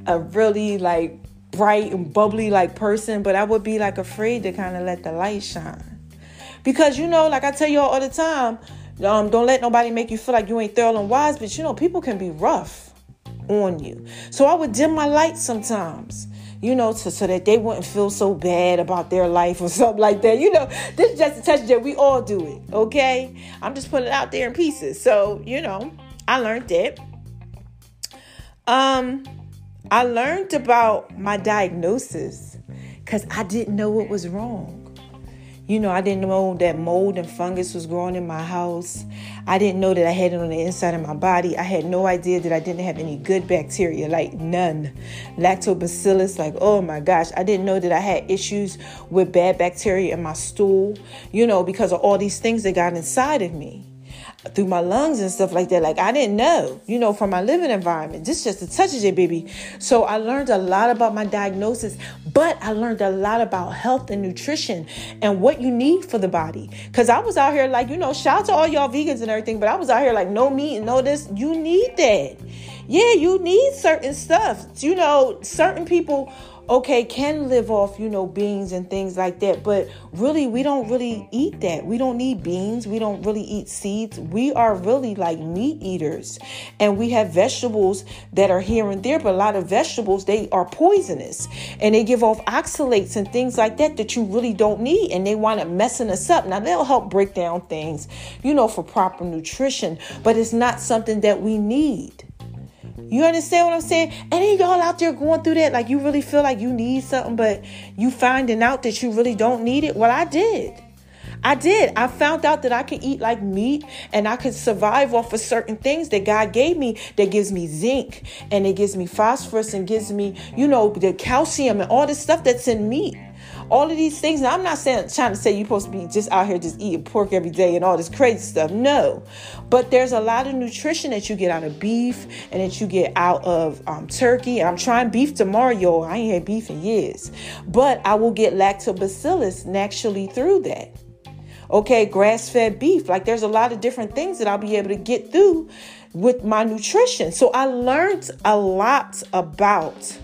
a really like bright and bubbly like person, but I would be like afraid to kind of let the light shine. Because you know, like I tell y'all all the time, um, don't let nobody make you feel like you ain't thorough and wise, but you know, people can be rough on you. So I would dim my light sometimes you know, to, so that they wouldn't feel so bad about their life or something like that. You know, this is just a touch that we all do it, okay? I'm just putting it out there in pieces. So, you know, I learned that. Um, I learned about my diagnosis because I didn't know what was wrong. You know, I didn't know that mold and fungus was growing in my house. I didn't know that I had it on the inside of my body. I had no idea that I didn't have any good bacteria, like none. Lactobacillus, like, oh my gosh. I didn't know that I had issues with bad bacteria in my stool, you know, because of all these things that got inside of me through my lungs and stuff like that. Like I didn't know, you know, from my living environment. This just a touch of it, baby. So I learned a lot about my diagnosis, but I learned a lot about health and nutrition and what you need for the body. Cause I was out here like, you know, shout out to all y'all vegans and everything, but I was out here like no meat and no this. You need that. Yeah, you need certain stuff. You know, certain people okay, can live off, you know, beans and things like that. But really, we don't really eat that. We don't need beans. We don't really eat seeds. We are really like meat eaters. And we have vegetables that are here and there, but a lot of vegetables, they are poisonous and they give off oxalates and things like that that you really don't need. And they wind up messing us up. Now, they'll help break down things, you know, for proper nutrition, but it's not something that we need. You understand what I'm saying? Any y'all out there going through that, like you really feel like you need something, but you finding out that you really don't need it. Well, I did. I did. I found out that I can eat like meat and I could survive off of certain things that God gave me that gives me zinc and it gives me phosphorus and gives me, you know, the calcium and all this stuff that's in meat all of these things. Now, I'm not saying trying to say you're supposed to be just out here just eating pork every day and all this crazy stuff. No, but there's a lot of nutrition that you get out of beef and that you get out of um, turkey. I'm trying beef tomorrow. I ain't had beef in years, but I will get lactobacillus naturally through that. Okay, grass fed beef. Like there's a lot of different things that I'll be able to get through with my nutrition. So I learned a lot about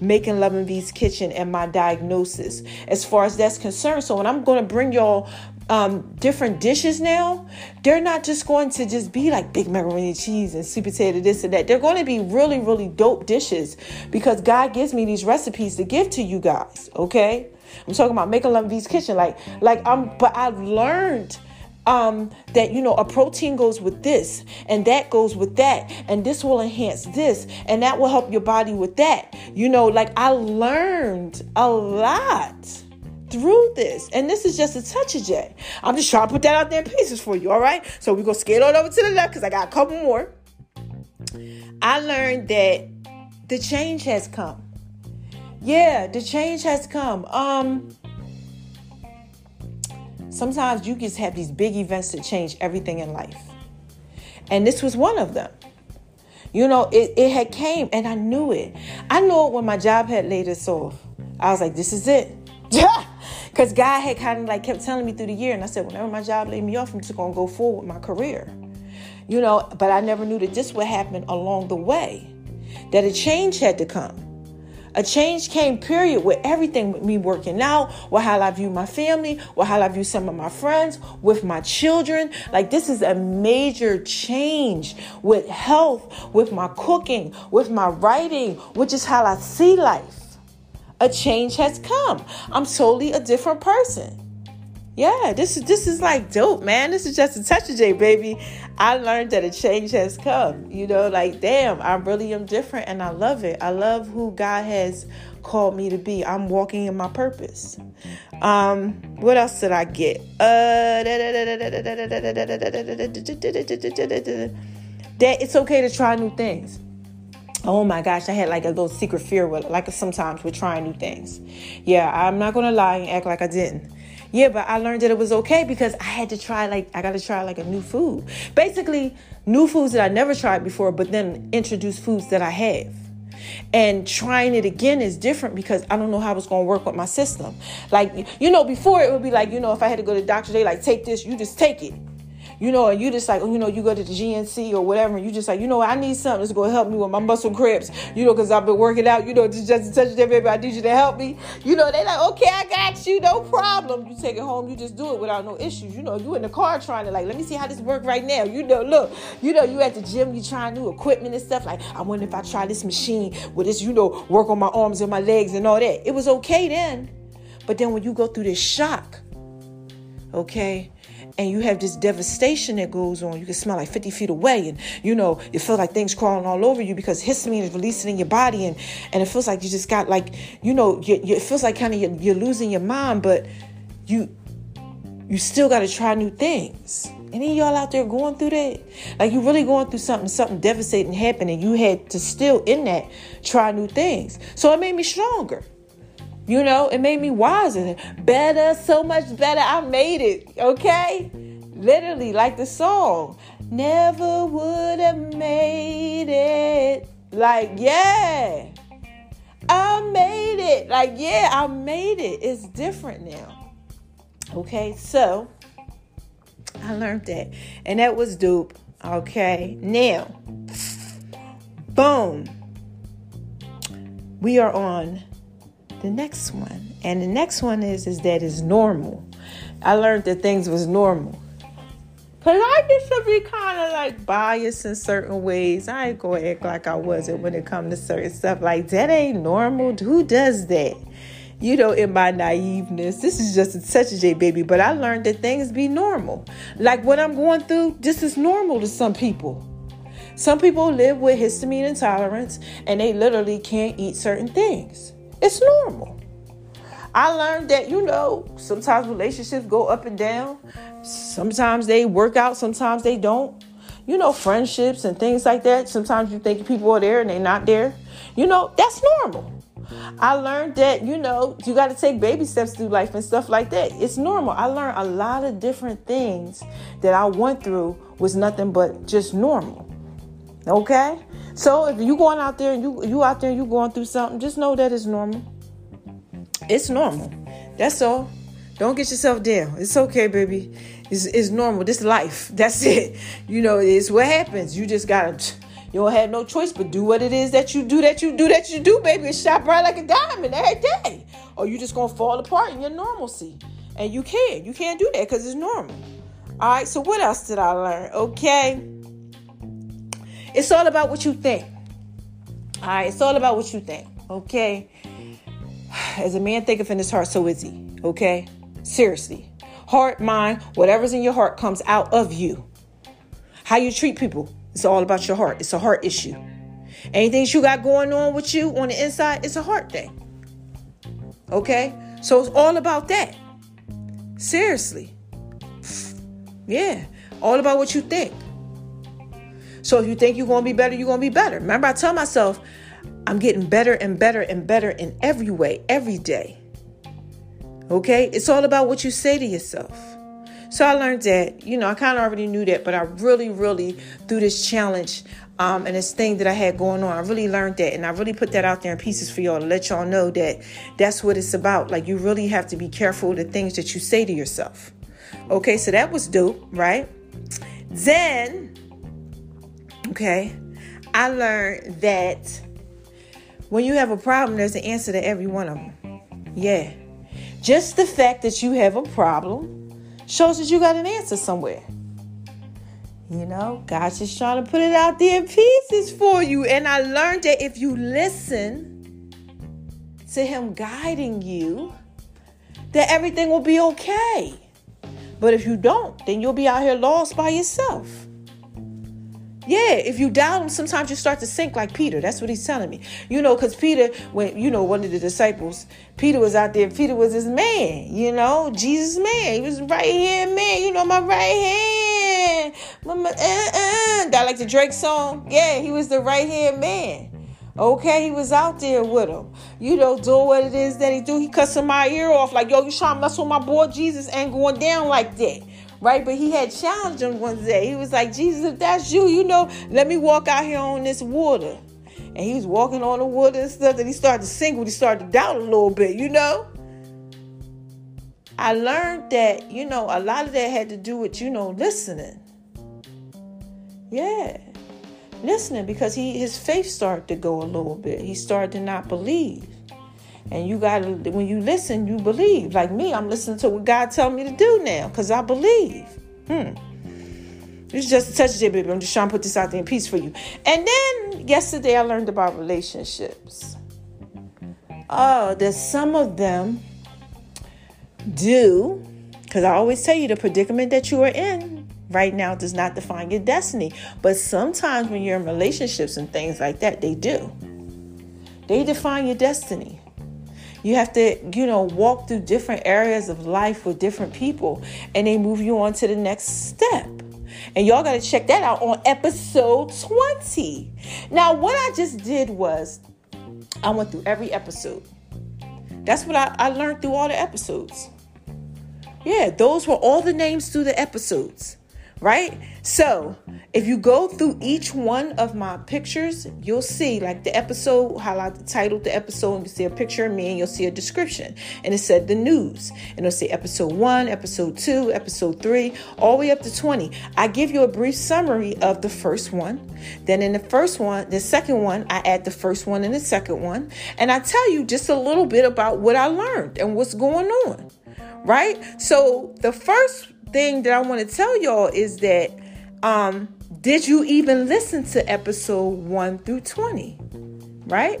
making Love and V's kitchen and my diagnosis as far as that's concerned. So when I'm going to bring y'all um, different dishes now, they're not just going to just be like big macaroni and cheese and sweet potato this and that. They're going to be really, really dope dishes because God gives me these recipes to give to you guys. Okay, I'm talking about making Love and V's kitchen, like, like I'm. But I've learned um, that you know a protein goes with this and that goes with that and this will enhance this and that will help your body with that. You know like i learned a lot through this and this is just a touch of j. I'm just trying to put that out there in pieces for you all right? So we're gonna scale on over to the left because i got a couple more. I learned that the change has come. Yeah the change has come. Um Sometimes you just have these big events that change everything in life. And this was one of them. You know, it, it had came and I knew it. I knew it when my job had laid us off. I was like, this is it. Because God had kind of like kept telling me through the year. And I said, whenever my job laid me off, I'm just going to go forward with my career. You know, but I never knew that this would happen along the way, that a change had to come. A change came, period, with everything with me working out, with how I view my family, with how I view some of my friends, with my children. Like, this is a major change with health, with my cooking, with my writing, which is how I see life. A change has come. I'm totally a different person. Yeah, this is this is like dope, man. This is just a touch of J, baby. I learned that a change has come. You know, like damn, I really am different and I love it. I love who God has called me to be. I'm walking in my purpose. Um, what else did I get? Uh, that it's okay to try new things. Oh my gosh, I had like a little secret fear with like sometimes with trying new things. Yeah, I'm not gonna lie and act like I didn't. Yeah, but I learned that it was okay because I had to try like I got to try like a new food. Basically, new foods that I never tried before, but then introduce foods that I have. And trying it again is different because I don't know how it's going to work with my system. Like, you know, before it would be like, you know, if I had to go to the doctor, they like, take this, you just take it you know, and you just like, oh, you know, you go to the GNC or whatever, and you just like, you know, I need something that's to help me with my muscle cramps, you know, because I've been working out, you know, just, just touch that baby, I need you to help me. You know, they like, okay, I got you, no problem. You take it home, you just do it without no issues. You know, you in the car trying to like, let me see how this work right now. You know, look, you know, you at the gym, you trying new equipment and stuff. Like, I wonder if I try this machine with this, you know, work on my arms and my legs and all that. It was okay then. But then when you go through this shock, okay, and you have this devastation that goes on. You can smell like 50 feet away, and you know, you feel like things crawling all over you because histamine is releasing in your body, and and it feels like you just got like, you know, you, you, it feels like kind of you're, you're losing your mind, but you you still got to try new things. Any y'all out there going through that? Like you really going through something, something devastating happened, and you had to still in that try new things. So it made me stronger. You know, it made me wiser, better, so much better. I made it, okay? Literally, like the song, never would have made it. Like, yeah, I made it. Like, yeah, I made it. It's different now. Okay, so I learned that, and that was dope. Okay, now, boom, we are on the next one. And the next one is is that it's normal. I learned that things was normal. Cause I used to be kind of like biased in certain ways. I ain't gonna act like I wasn't when it comes to certain stuff. Like that ain't normal. Who does that? You know, in my naiveness, this is just such a J baby. But I learned that things be normal. Like what I'm going through, this is normal to some people. Some people live with histamine intolerance and they literally can't eat certain things. It's normal. I learned that, you know, sometimes relationships go up and down. Sometimes they work out, sometimes they don't. You know, friendships and things like that. Sometimes you think people are there and they're not there. You know, that's normal. I learned that, you know, you got to take baby steps through life and stuff like that. It's normal. I learned a lot of different things that I went through was nothing but just normal. Okay? So if you going out there and you you out there and you going through something, just know that it's normal. It's normal. That's all. Don't get yourself down. It's okay, baby. It's, it's normal. This life. That's it. You know, it's what happens. You just gotta you don't have no choice but do what it is that you do, that you do, that you do, baby. It's shot bright like a diamond every day. Or you just gonna fall apart in your normalcy. And you can't. You can't do that because it's normal. All right, so what else did I learn? Okay. It's all about what you think. All right, it's all about what you think. Okay. As a man thinketh in his heart, so is he. Okay. Seriously. Heart, mind, whatever's in your heart comes out of you. How you treat people, it's all about your heart. It's a heart issue. Anything you got going on with you on the inside, it's a heart thing. Okay? So it's all about that. Seriously. Yeah. All about what you think. So if you think you're going to be better, you're going to be better. Remember, I tell myself, I'm getting better and better and better in every way, every day. Okay? It's all about what you say to yourself. So I learned that, you know, I kind of already knew that, but I really, really, through this challenge um, and this thing that I had going on, I really learned that. And I really put that out there in pieces for y'all to let y'all know that that's what it's about. Like, you really have to be careful of the things that you say to yourself. Okay, so that was dope, right? Then Okay. I learned that when you have a problem, there's an answer to every one of them. Yeah. Just the fact that you have a problem shows that you got an answer somewhere. You know, God's just trying to put it out there in pieces for you. And I learned that if you listen to Him guiding you, that everything will be okay. But if you don't, then you'll be out here lost by yourself. Yeah, if you doubt him, sometimes you start to sink like Peter. That's what he's telling me. You know, because Peter, when you know, one of the disciples, Peter was out there. Peter was his man. You know, Jesus' man. He was right hand man. You know, my right hand. Uh, uh. That like the Drake song. Yeah, he was the right hand man. Okay, he was out there with him. You know, doing what it is that he do. He cussing my ear off like, yo, you trying to mess with my boy Jesus ain't going down like that right? But he had challenged him one day. He was like, Jesus, if that's you, you know, let me walk out here on this water. And he was walking on the water and stuff. And he started to sink when he started to doubt a little bit, you know? I learned that, you know, a lot of that had to do with, you know, listening. Yeah. Listening because he his faith started to go a little bit. He started to not believe. And you got to, when you listen, you believe. Like me, I'm listening to what God tell me to do now because I believe. Hmm. It's just a touch of baby. I'm just trying to put this out there in peace for you. And then yesterday I learned about relationships. Oh, that some of them do, because I always tell you the predicament that you are in right now does not define your destiny. But sometimes when you're in relationships and things like that, they do. They define your destiny. You have to, you know, walk through different areas of life with different people and they move you on to the next step. And y'all got to check that out on episode 20. Now, what I just did was I went through every episode. That's what I, I learned through all the episodes. Yeah, those were all the names through the episodes right? So if you go through each one of my pictures, you'll see like the episode, how I titled the episode, and you see a picture of me and you'll see a description. And it said the news. And it'll say episode one, episode two, episode three, all the way up to 20. I give you a brief summary of the first one. Then in the first one, the second one, I add the first one and the second one. And I tell you just a little bit about what I learned and what's going on. Right? So the first thing that I want to tell y'all is that um, did you even listen to episode 1 through 20? Right?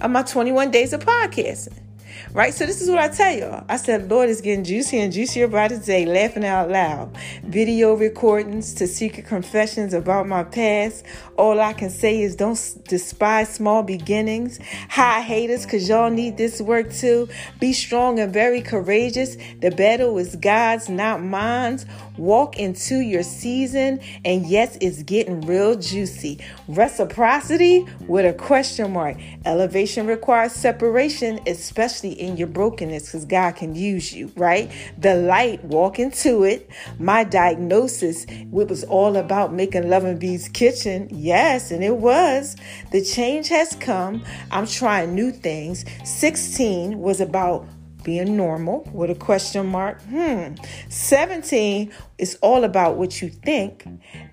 Of my 21 days of podcasting. Right? So this is what I tell y'all. I said, Lord, is getting juicier and juicier by the day, laughing out loud. Video recordings to secret confessions about my past. All I can say is don't despise small beginnings. Hi, haters, because y'all need this work too. Be strong and very courageous. The battle is God's, not mine's. Walk into your season, and yes, it's getting real juicy. Reciprocity with a question mark. Elevation requires separation, especially in your brokenness, because God can use you, right? The light, walk into it. My diagnosis, it was all about making Love and V's Kitchen. Yes, and it was. The change has come. I'm trying new things. 16 was about being normal with a question mark. Hmm. 17 is all about what you think.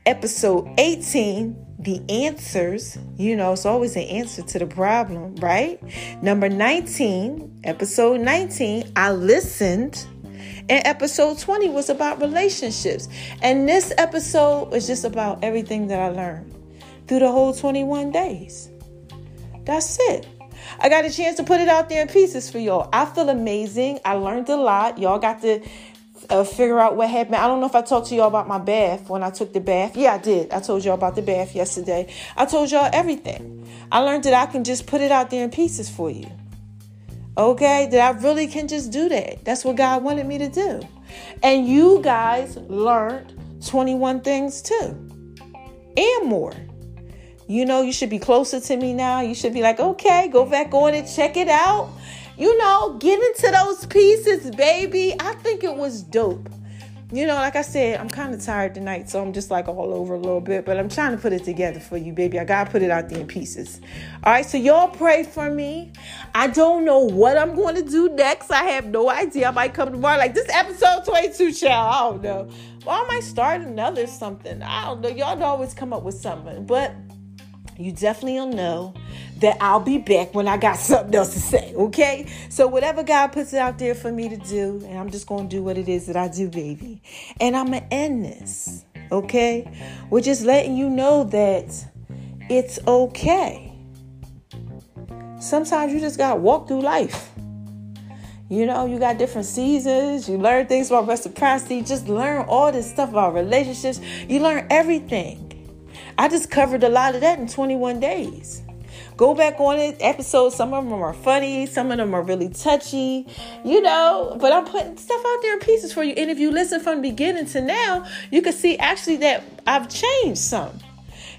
Episode 18, the answers. You know, it's always an answer to the problem, right? Number 19, episode 19, I listened. And episode 20 was about relationships. And this episode was just about everything that I learned through the whole 21 days. That's it. I got a chance to put it out there in pieces for y'all. I feel amazing. I learned a lot. Y'all got to uh, figure out what happened. I don't know if I talked to y'all about my bath when I took the bath. Yeah, I did. I told y'all about the bath yesterday. I told y'all everything. I learned that I can just put it out there in pieces for you. Okay? That I really can just do that. That's what God wanted me to do. And you guys learned 21 things too, and more. You know, you should be closer to me now. You should be like, okay, go back on and check it out. You know, get into those pieces, baby. I think it was dope. You know, like I said, I'm kind of tired tonight, so I'm just like all over a little bit, but I'm trying to put it together for you, baby. I gotta put it out there in pieces. All right, so y'all pray for me. I don't know what I'm going to do next. I have no idea. I might come tomorrow, like this episode 22, child. I don't know. Well, I might start another something. I don't know. Y'all always come up with something, but you definitely will know that I'll be back when I got something else to say, okay? So, whatever God puts out there for me to do, and I'm just to do what it is that I do, baby. And I'm to end this, okay? We're just letting you know that it's okay. Sometimes you just got to walk through life. You know, you got different seasons. You learn things about reciprocity. Just learn all this stuff about relationships. You learn everything. I just covered a lot of that in 21 days. Go back on it. Episodes, some of them are funny, some of them are really touchy, you know. But I'm putting stuff out there in pieces for you. And if you listen from the beginning to now, you can see actually that I've changed some.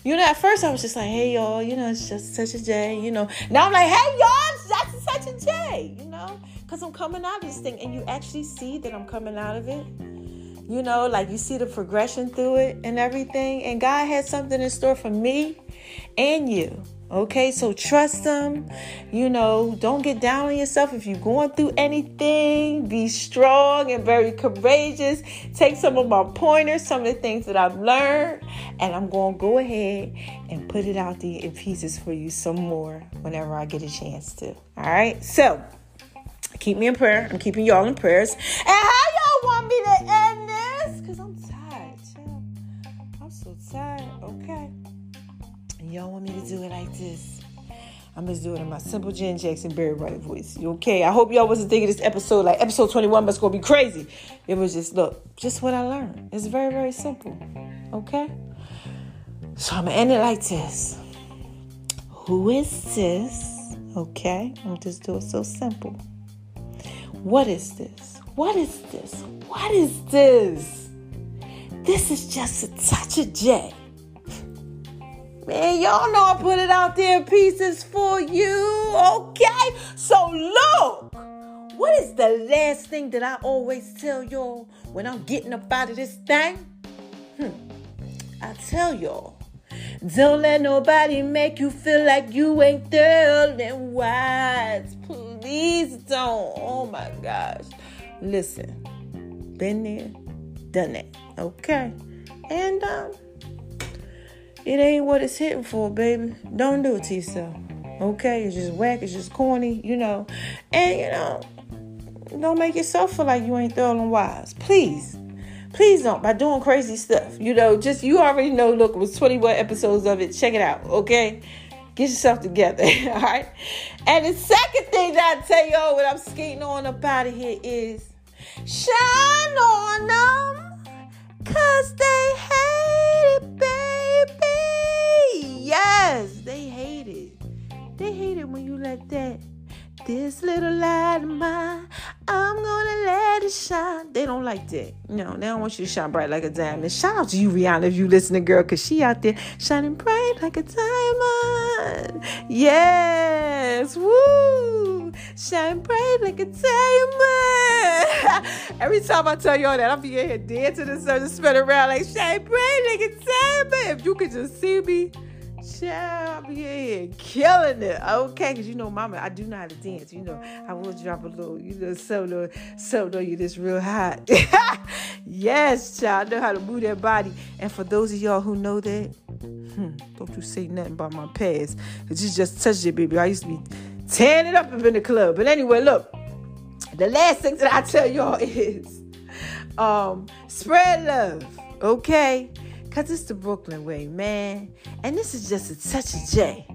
You know, at first I was just like, hey y'all, you know, it's just such a J, you know. Now I'm like, hey y'all, it's just such a J, you know, because I'm coming out of this thing and you actually see that I'm coming out of it you know, like you see the progression through it and everything. And God has something in store for me and you. Okay, so trust Him. You know, don't get down on yourself if you're going through anything. Be strong and very courageous. Take some of my pointers, some of the things that I've learned, and I'm going to go ahead and put it out there in pieces for you some more whenever I get a chance to. All right, so keep me in prayer. I'm keeping y'all in prayers. And how y'all want me to end? Y'all want me to do it like this, I'm just doing it in my simple Jen Jackson Barry White voice. You okay? I hope y'all wasn't thinking this episode like episode 21 must go be crazy. It was just look, just what I learned. It's very, very simple. Okay? So I'm gonna end it like this. Who is this? Okay, I'm just doing so simple. What is this? What is this? What is this? This is just a touch of. Man, y'all know I put it out there in pieces for you, okay? So look, what is the last thing that I always tell y'all when I'm getting up out of this thing? Hmm. I tell y'all, don't let nobody make you feel like you ain't thorough and wise. Please don't. Oh my gosh. Listen, been there, done it, okay? And um it ain't what it's hitting for, baby. Don't do it to yourself. Okay? It's just whack, it's just corny, you know. And, you know, don't make yourself feel like you ain't thorough and wise. Please. Please don't by doing crazy stuff. You know, just you already know, look, it was 21 episodes of it. Check it out, okay? Get yourself together, all right? And the second thing that I tell y'all when I'm skating on up out of here is shine on them, cause they hate it, baby. Yes, they hate it. They hate it when you let that this little light of mine, I'm gonna let it shine. They don't like that. No, they don't want you to shine bright like a diamond. Shout out to you, Rihanna, if you listening, girl, because she out there shining bright like a diamond. Yes, woo, shine bright like a diamond. Every time I tell y'all that, I'll be in here dancing and to spin around like shine bright like a diamond. If you could just see me. Child, yeah, killing it. Okay, because you know, mama, I do know how to dance. You know, I will drop a little, you know, solo, solo you this real hot. yes, child, I know how to move that body. And for those of y'all who know that, hmm, don't you say nothing about my past. Because you just touched it, baby. I used to be tearing it up in the club. But anyway, look, the last thing that I tell y'all is um, spread love, okay? Cause it's the Brooklyn way, man. And this is just a touch of J.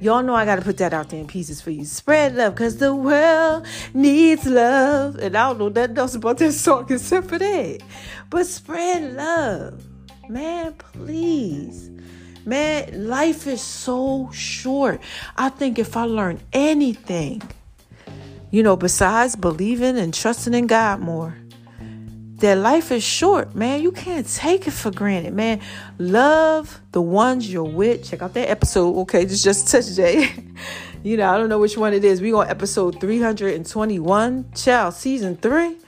Y'all know I gotta put that out there in pieces for you. Spread love, cause the world needs love. And I don't know nothing else about this song except for that. But spread love. Man, please. Man, life is so short. I think if I learn anything, you know, besides believing and trusting in God more, that life is short, man. You can't take it for granted, man. Love the ones you're with. Check out that episode, okay? Just just touch J. you know, I don't know which one it is. We on episode 321, child, season three.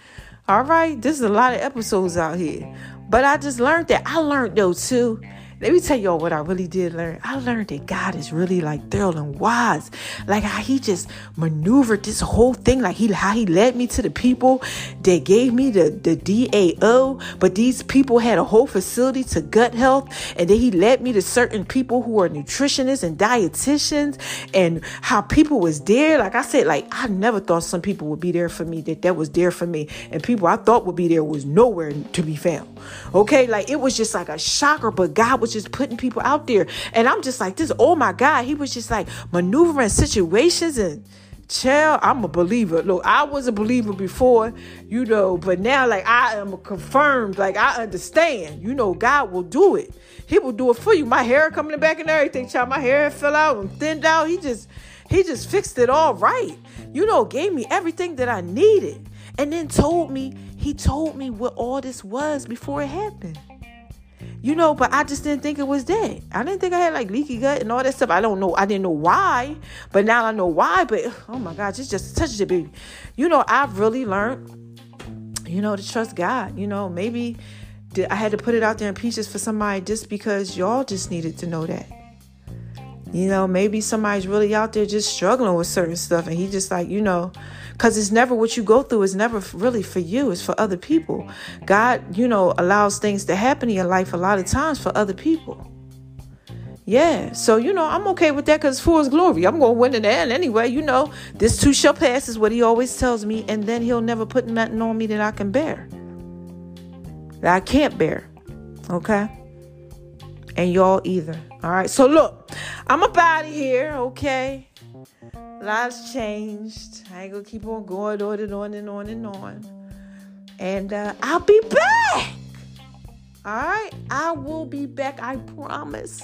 All right, this is a lot of episodes out here. But I just learned that. I learned though too let me tell y'all what I really did learn. I learned that God is really like thorough and wise. Like how he just maneuvered this whole thing, like he how he led me to the people that gave me the, the DAO, but these people had a whole facility to gut health, and then he led me to certain people who are nutritionists and dietitians, and how people was there. Like I said, like I never thought some people would be there for me, that that was there for me, and people I thought would be there was nowhere to be found. Okay, like it was just like a shocker, but God was just putting people out there. And I'm just like, this, oh my God, he was just like maneuvering situations and child, I'm a believer. Look, I was a believer before, you know, but now like I am confirmed, like I understand, you know, God will do it. He will do it for you. My hair coming back and everything, child. My hair fell out and thinned out. He just he just fixed it all right. You know, gave me everything that I needed. And then told me, he told me what all this was before it happened. You know, but I just didn't think it was that. I didn't think I had like leaky gut and all that stuff. I don't know. I didn't know why, but now I know why. But oh my God, it's just such a baby. You know, I've really learned, you know, to trust God. You know, maybe I had to put it out there in pieces for somebody just because y'all just needed to know that. You know, maybe somebody's really out there just struggling with certain stuff, and he just like, you know, because it's never what you go through is never really for you it's for other people god you know allows things to happen in your life a lot of times for other people yeah, so you know, I'm okay with that because for his glory, I'm gonna win in the end anyway. You know, this too shall pass is what he always tells me, and then he'll never put nothing on me that I can bear. That I can't bear. Okay? And y'all either. All right. So look, I'm up out here, okay? Lots changed. I ain't gonna keep on going on and on and on and on. And uh, I'll be back. All right, I will be back. I promise.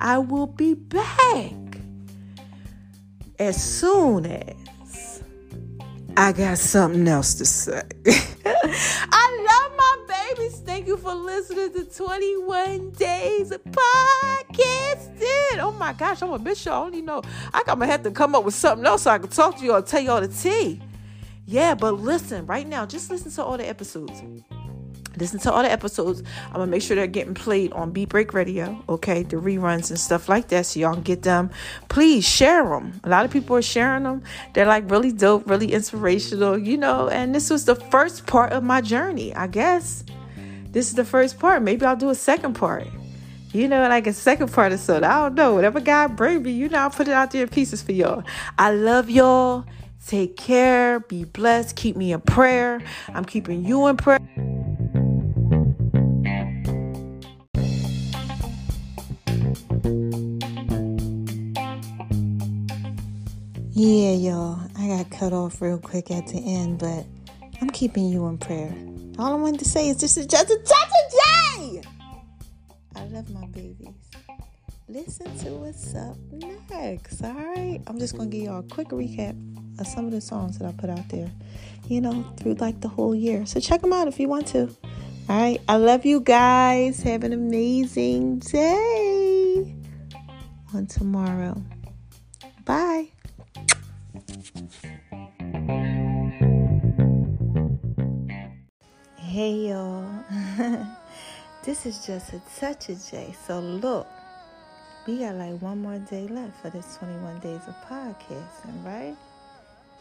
I will be back as soon as I got something else to say. I for listening to 21 Days of Podcasting. Oh my gosh, I'm a miss y'all. I only know I gonna have to come up with something else so I can talk to y'all, tell y'all the tea. Yeah, but listen, right now, just listen to all the episodes. Listen to all the episodes. I'm gonna make sure they're getting played on Beat Break Radio, okay? The reruns and stuff like that, so y'all can get them. Please share them. A lot of people are sharing them. They're like really dope, really inspirational, you know. And this was the first part of my journey, I guess. This is the first part. Maybe I'll do a second part. You know, like a second part of something. I don't know. Whatever God bring me, you know, I'll put it out there in pieces for y'all. I love y'all. Take care. Be blessed. Keep me in prayer. I'm keeping you in prayer. Yeah, y'all, I got cut off real quick at the end, but I'm keeping you in prayer. All I wanted to say is this is just a touch of. I love my babies. Listen to what's up next, all right? I'm just to give y'all a quick recap of some of the songs that I put out there, you know, through like the whole year. So check them out if you want to. All right. I love you guys. Have an amazing day on tomorrow. Bye. Hey y'all, this is just a touch of J. So look, we got like one more day left for this 21 days of podcasting, right?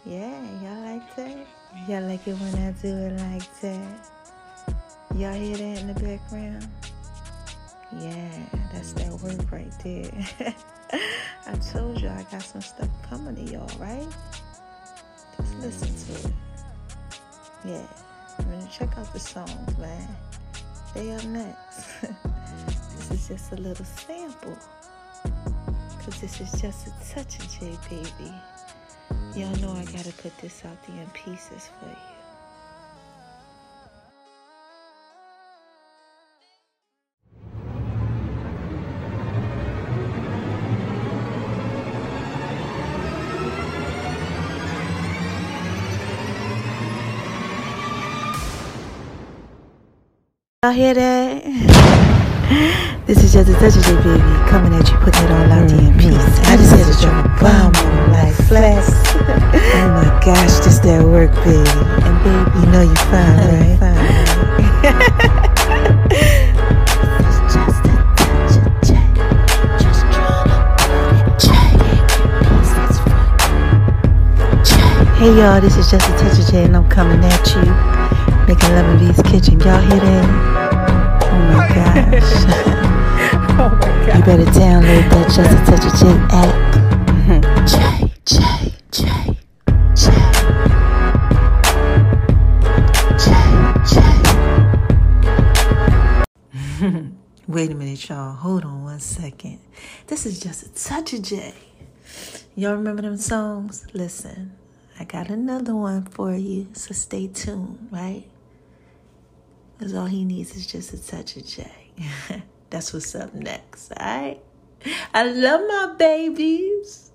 Yeah, y'all like that? Y'all like it when I do it like that? Y'all hear that in the background? Yeah, that's that work right there. I told you I got some stuff coming to y'all, right? Just listen to it. Yeah. Check out the songs, man. They up next. this is just a little sample. Cause this is just a touch of J baby. Y'all know I gotta put this out there in pieces for you. Y'all hear that? this is just a touch of your baby coming at you, putting it all out there in mm-hmm. peace. I just had to drop a bomb on like flex. oh my gosh, just that work, baby. And baby, you know you're fine, right? fine. Hey y'all, this is Just a Touch of J and I'm coming at you. Making love in V's kitchen. Y'all hear that? Oh my gosh. Oh my gosh. you better download that Just a Touch of J app. J, J, J, J. J, J. Wait a minute, y'all. Hold on one second. This is just a touch of J. Y'all remember them songs? Listen, I got another one for you, so stay tuned, right? Because all he needs is just a touch of J. That's what's up next, all right? I love my babies.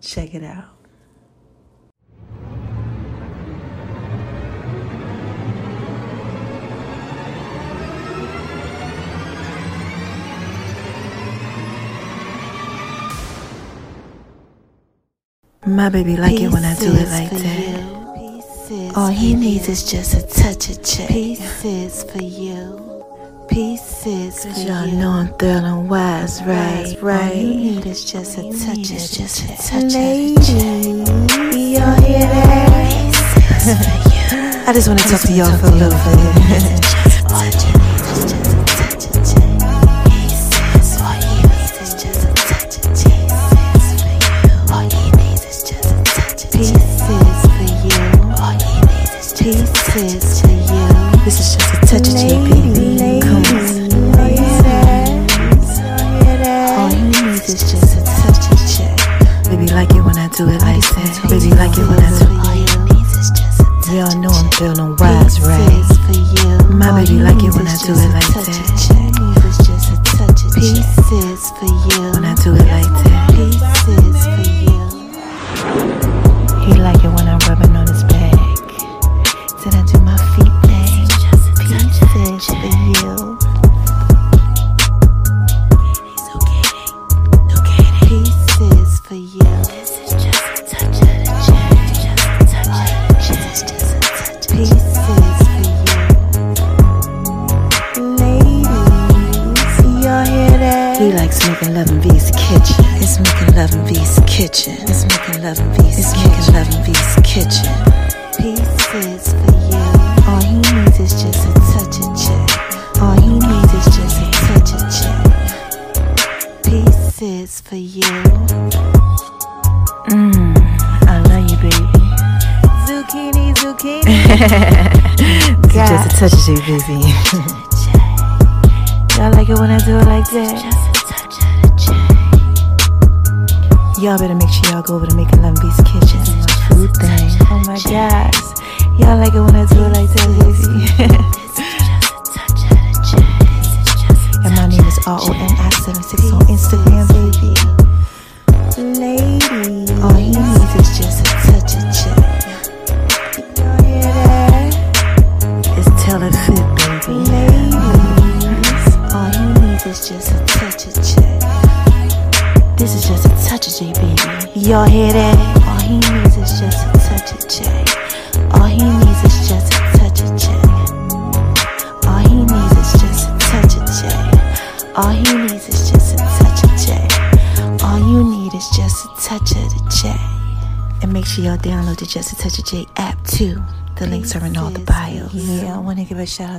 Check it out. My baby like it when I do it like that. All he needs is just a touch of J. Pieces for you. Pieces for y'all you. know I'm thrilling wise, right, Right. All you need is just a touch of just a touch of Ladies, Y'all hear that? I just want to talk to y'all for a little bit. Do it like that. Baby like it when I do it. Y'all know I'm feeling wise, right? My baby like it when I do it like that. Pieces for you.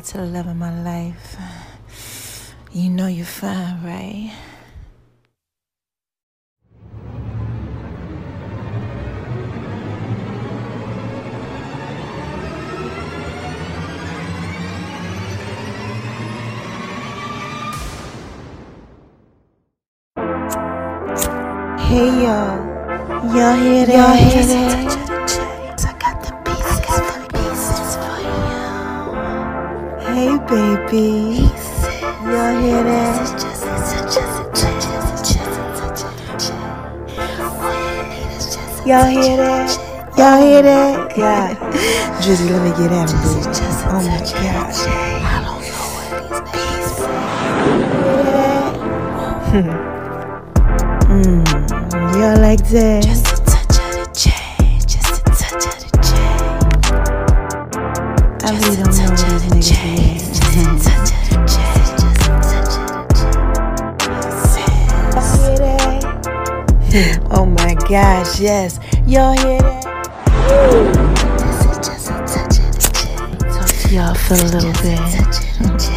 To give a shout out to the love of my life. You know you're fine, right? Hey y'all. Y'all hear that? Y'all hear that? Hey baby. Y'all hear that? Y'all hear that? Y'all hear that? God. Drizzy, let me get at him, baby. Oh my gosh. Mm, y'all like that? Oh my gosh, yes. Y'all hear that? This is just a touch of the J. Talk to y'all for a little bit. Touch of the J.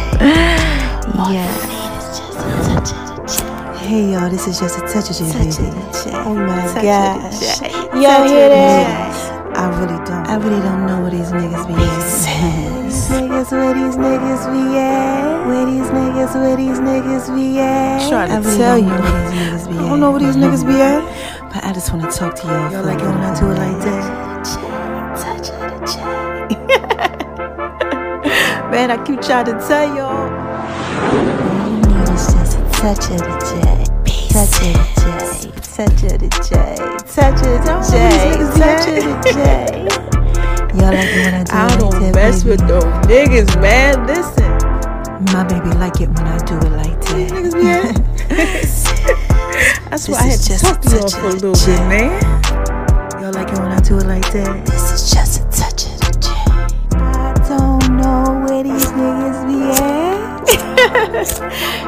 Yeah. It's just a touch of the J. Hey y'all, this is just a touch of Touch baby. of the J. Oh my Touch gosh. Y'all hear that? I really don't. I really don't know where these niggas be at. These niggas, where these niggas be at? Where these niggas, where these niggas be at? Trying to I really tell you. know where these niggas be at. I don't know where these niggas be at. Just want to talk to y'all. Y'all like it when I do it like that? Man, I keep trying to tell y'all. All you need is just a touch of the J. Touch of the J. Touch of the J. Touch of the J. Touch of the J. Y'all like it when I do I it like that? I don't mess with those niggas, man. Listen. My baby like it when I do it like that. Niggas be at. That's why I had is to just talk to y'all for a little bit, man. Y'all like it when I do it like that? This is just a touch of the J. I don't know where these niggas be at.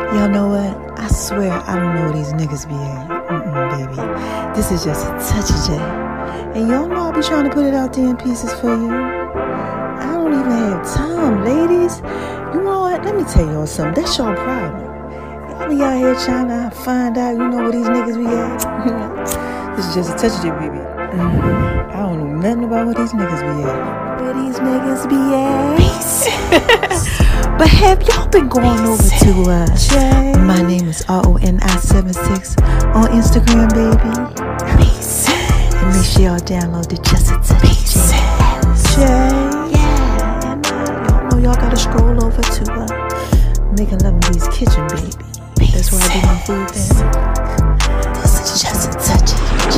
Y'all know what? I swear I don't know where these niggas be at. Mm-mm, baby. This is just a touch of J. And y'all know I'll be trying to put it out there in pieces for you. I don't even have time, ladies. You know what? Let me tell y'all something. That's your problem. Y'all out here trying to find out, you know, where these niggas be at. this is just a touch of J, baby. Mm, I don't know nothing about where these niggas be at. Where these niggas be at? but have y'all been going over to uh My name is R-O-N-I-76 on Instagram, baby. Peace. And make sure y'all download the Just a Touch. J. Yeah. And y'all know y'all gotta scroll over to uh Making Love in V's Kitchen, baby. That's where I do my food thing. This is just a the J.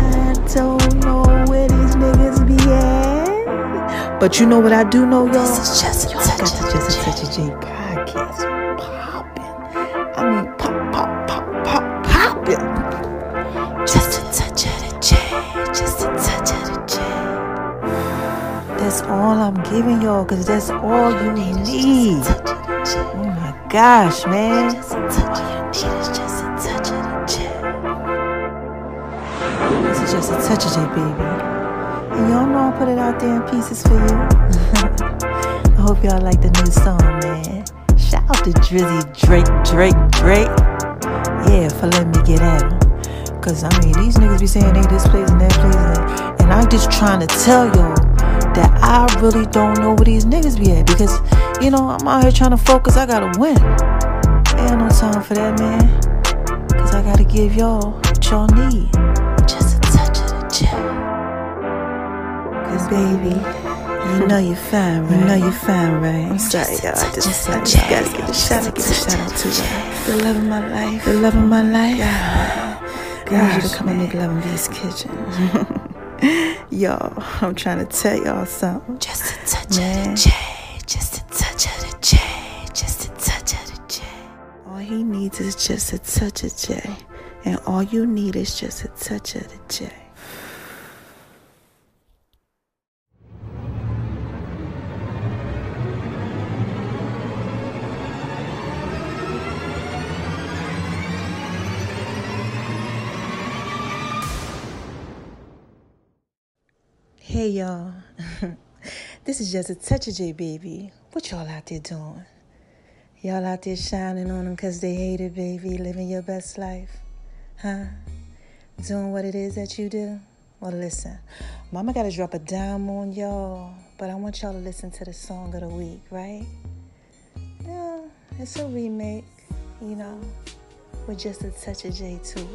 I don't know where these niggas be at. But you know what I do know, y'all? This is just Y'all got touch the Just a the Touch podcast popping. I mean, pop, pop, pop, pop, popping. Just a touch of the J. Just a touch of the J. That's all I'm giving y'all, because that's all you need. Gosh, man. This is just a touch of J, baby. And y'all know I put it out there in pieces for you. I hope y'all like the new song, man. Shout out to Drizzy Drake, Drake, Drake. Yeah, for letting me get at him. Cause I mean, these niggas be saying they this place and that place, and, and I'm just trying to tell y'all that I really don't know where these niggas be at. Because you know, I'm out here trying to focus. I gotta win. Ain't no time for that, man. Cause I gotta give y'all what y'all need. Just a touch of the J. Cause baby, you know you're fine, right? You know you're fine, right? I'm sorry, y'all. I just, I just gotta get a shout out, give a shout out to her. The love of my life, the love of my life. I need you to come and make love in V's kitchen. y'all, I'm trying to tell y'all something. Just a touch Man. of the J. Just a he needs is just a touch of J. And all you need is just a touch of the J. Hey y'all, this is just a touch of J baby. What y'all out there doing? Y'all out there shining on them cause they hate it, baby, living your best life. Huh? Doing what it is that you do? Well, listen, mama gotta drop a dime on y'all, but I want y'all to listen to the song of the week, right? Yeah, it's a remake, you know, with just a touch of J to it.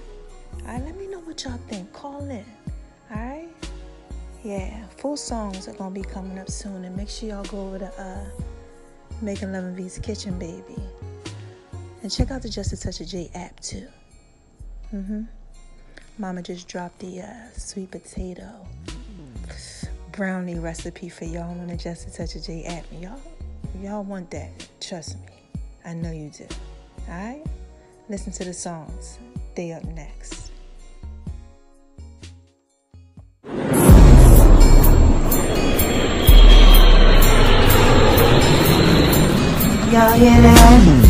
Alright, let me know what y'all think. Call in, alright? Yeah, full songs are gonna be coming up soon, and make sure y'all go over to uh, Making Love and V's Kitchen, baby, and check out the Just a Touch of J app too. Mm-hmm. Mama just dropped the uh, sweet potato brownie recipe for y'all on the Just a Touch of J app. Y'all, y'all want that, trust me, I know you do. All right, listen to the songs. They up next. That?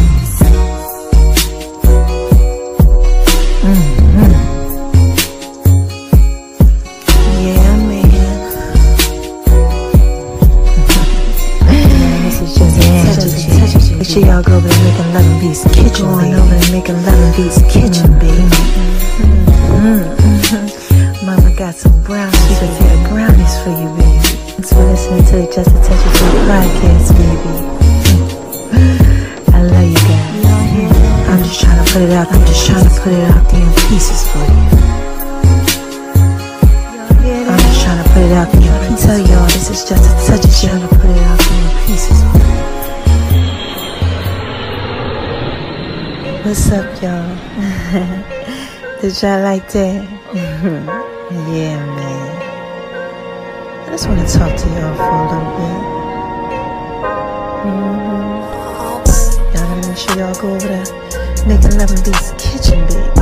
day. Mm-hmm. yeah, man. I just want to talk to y'all for a little bit. Mm-hmm. Y'all gotta make sure y'all go over to Nigga 11 Beats Kitchen Beat.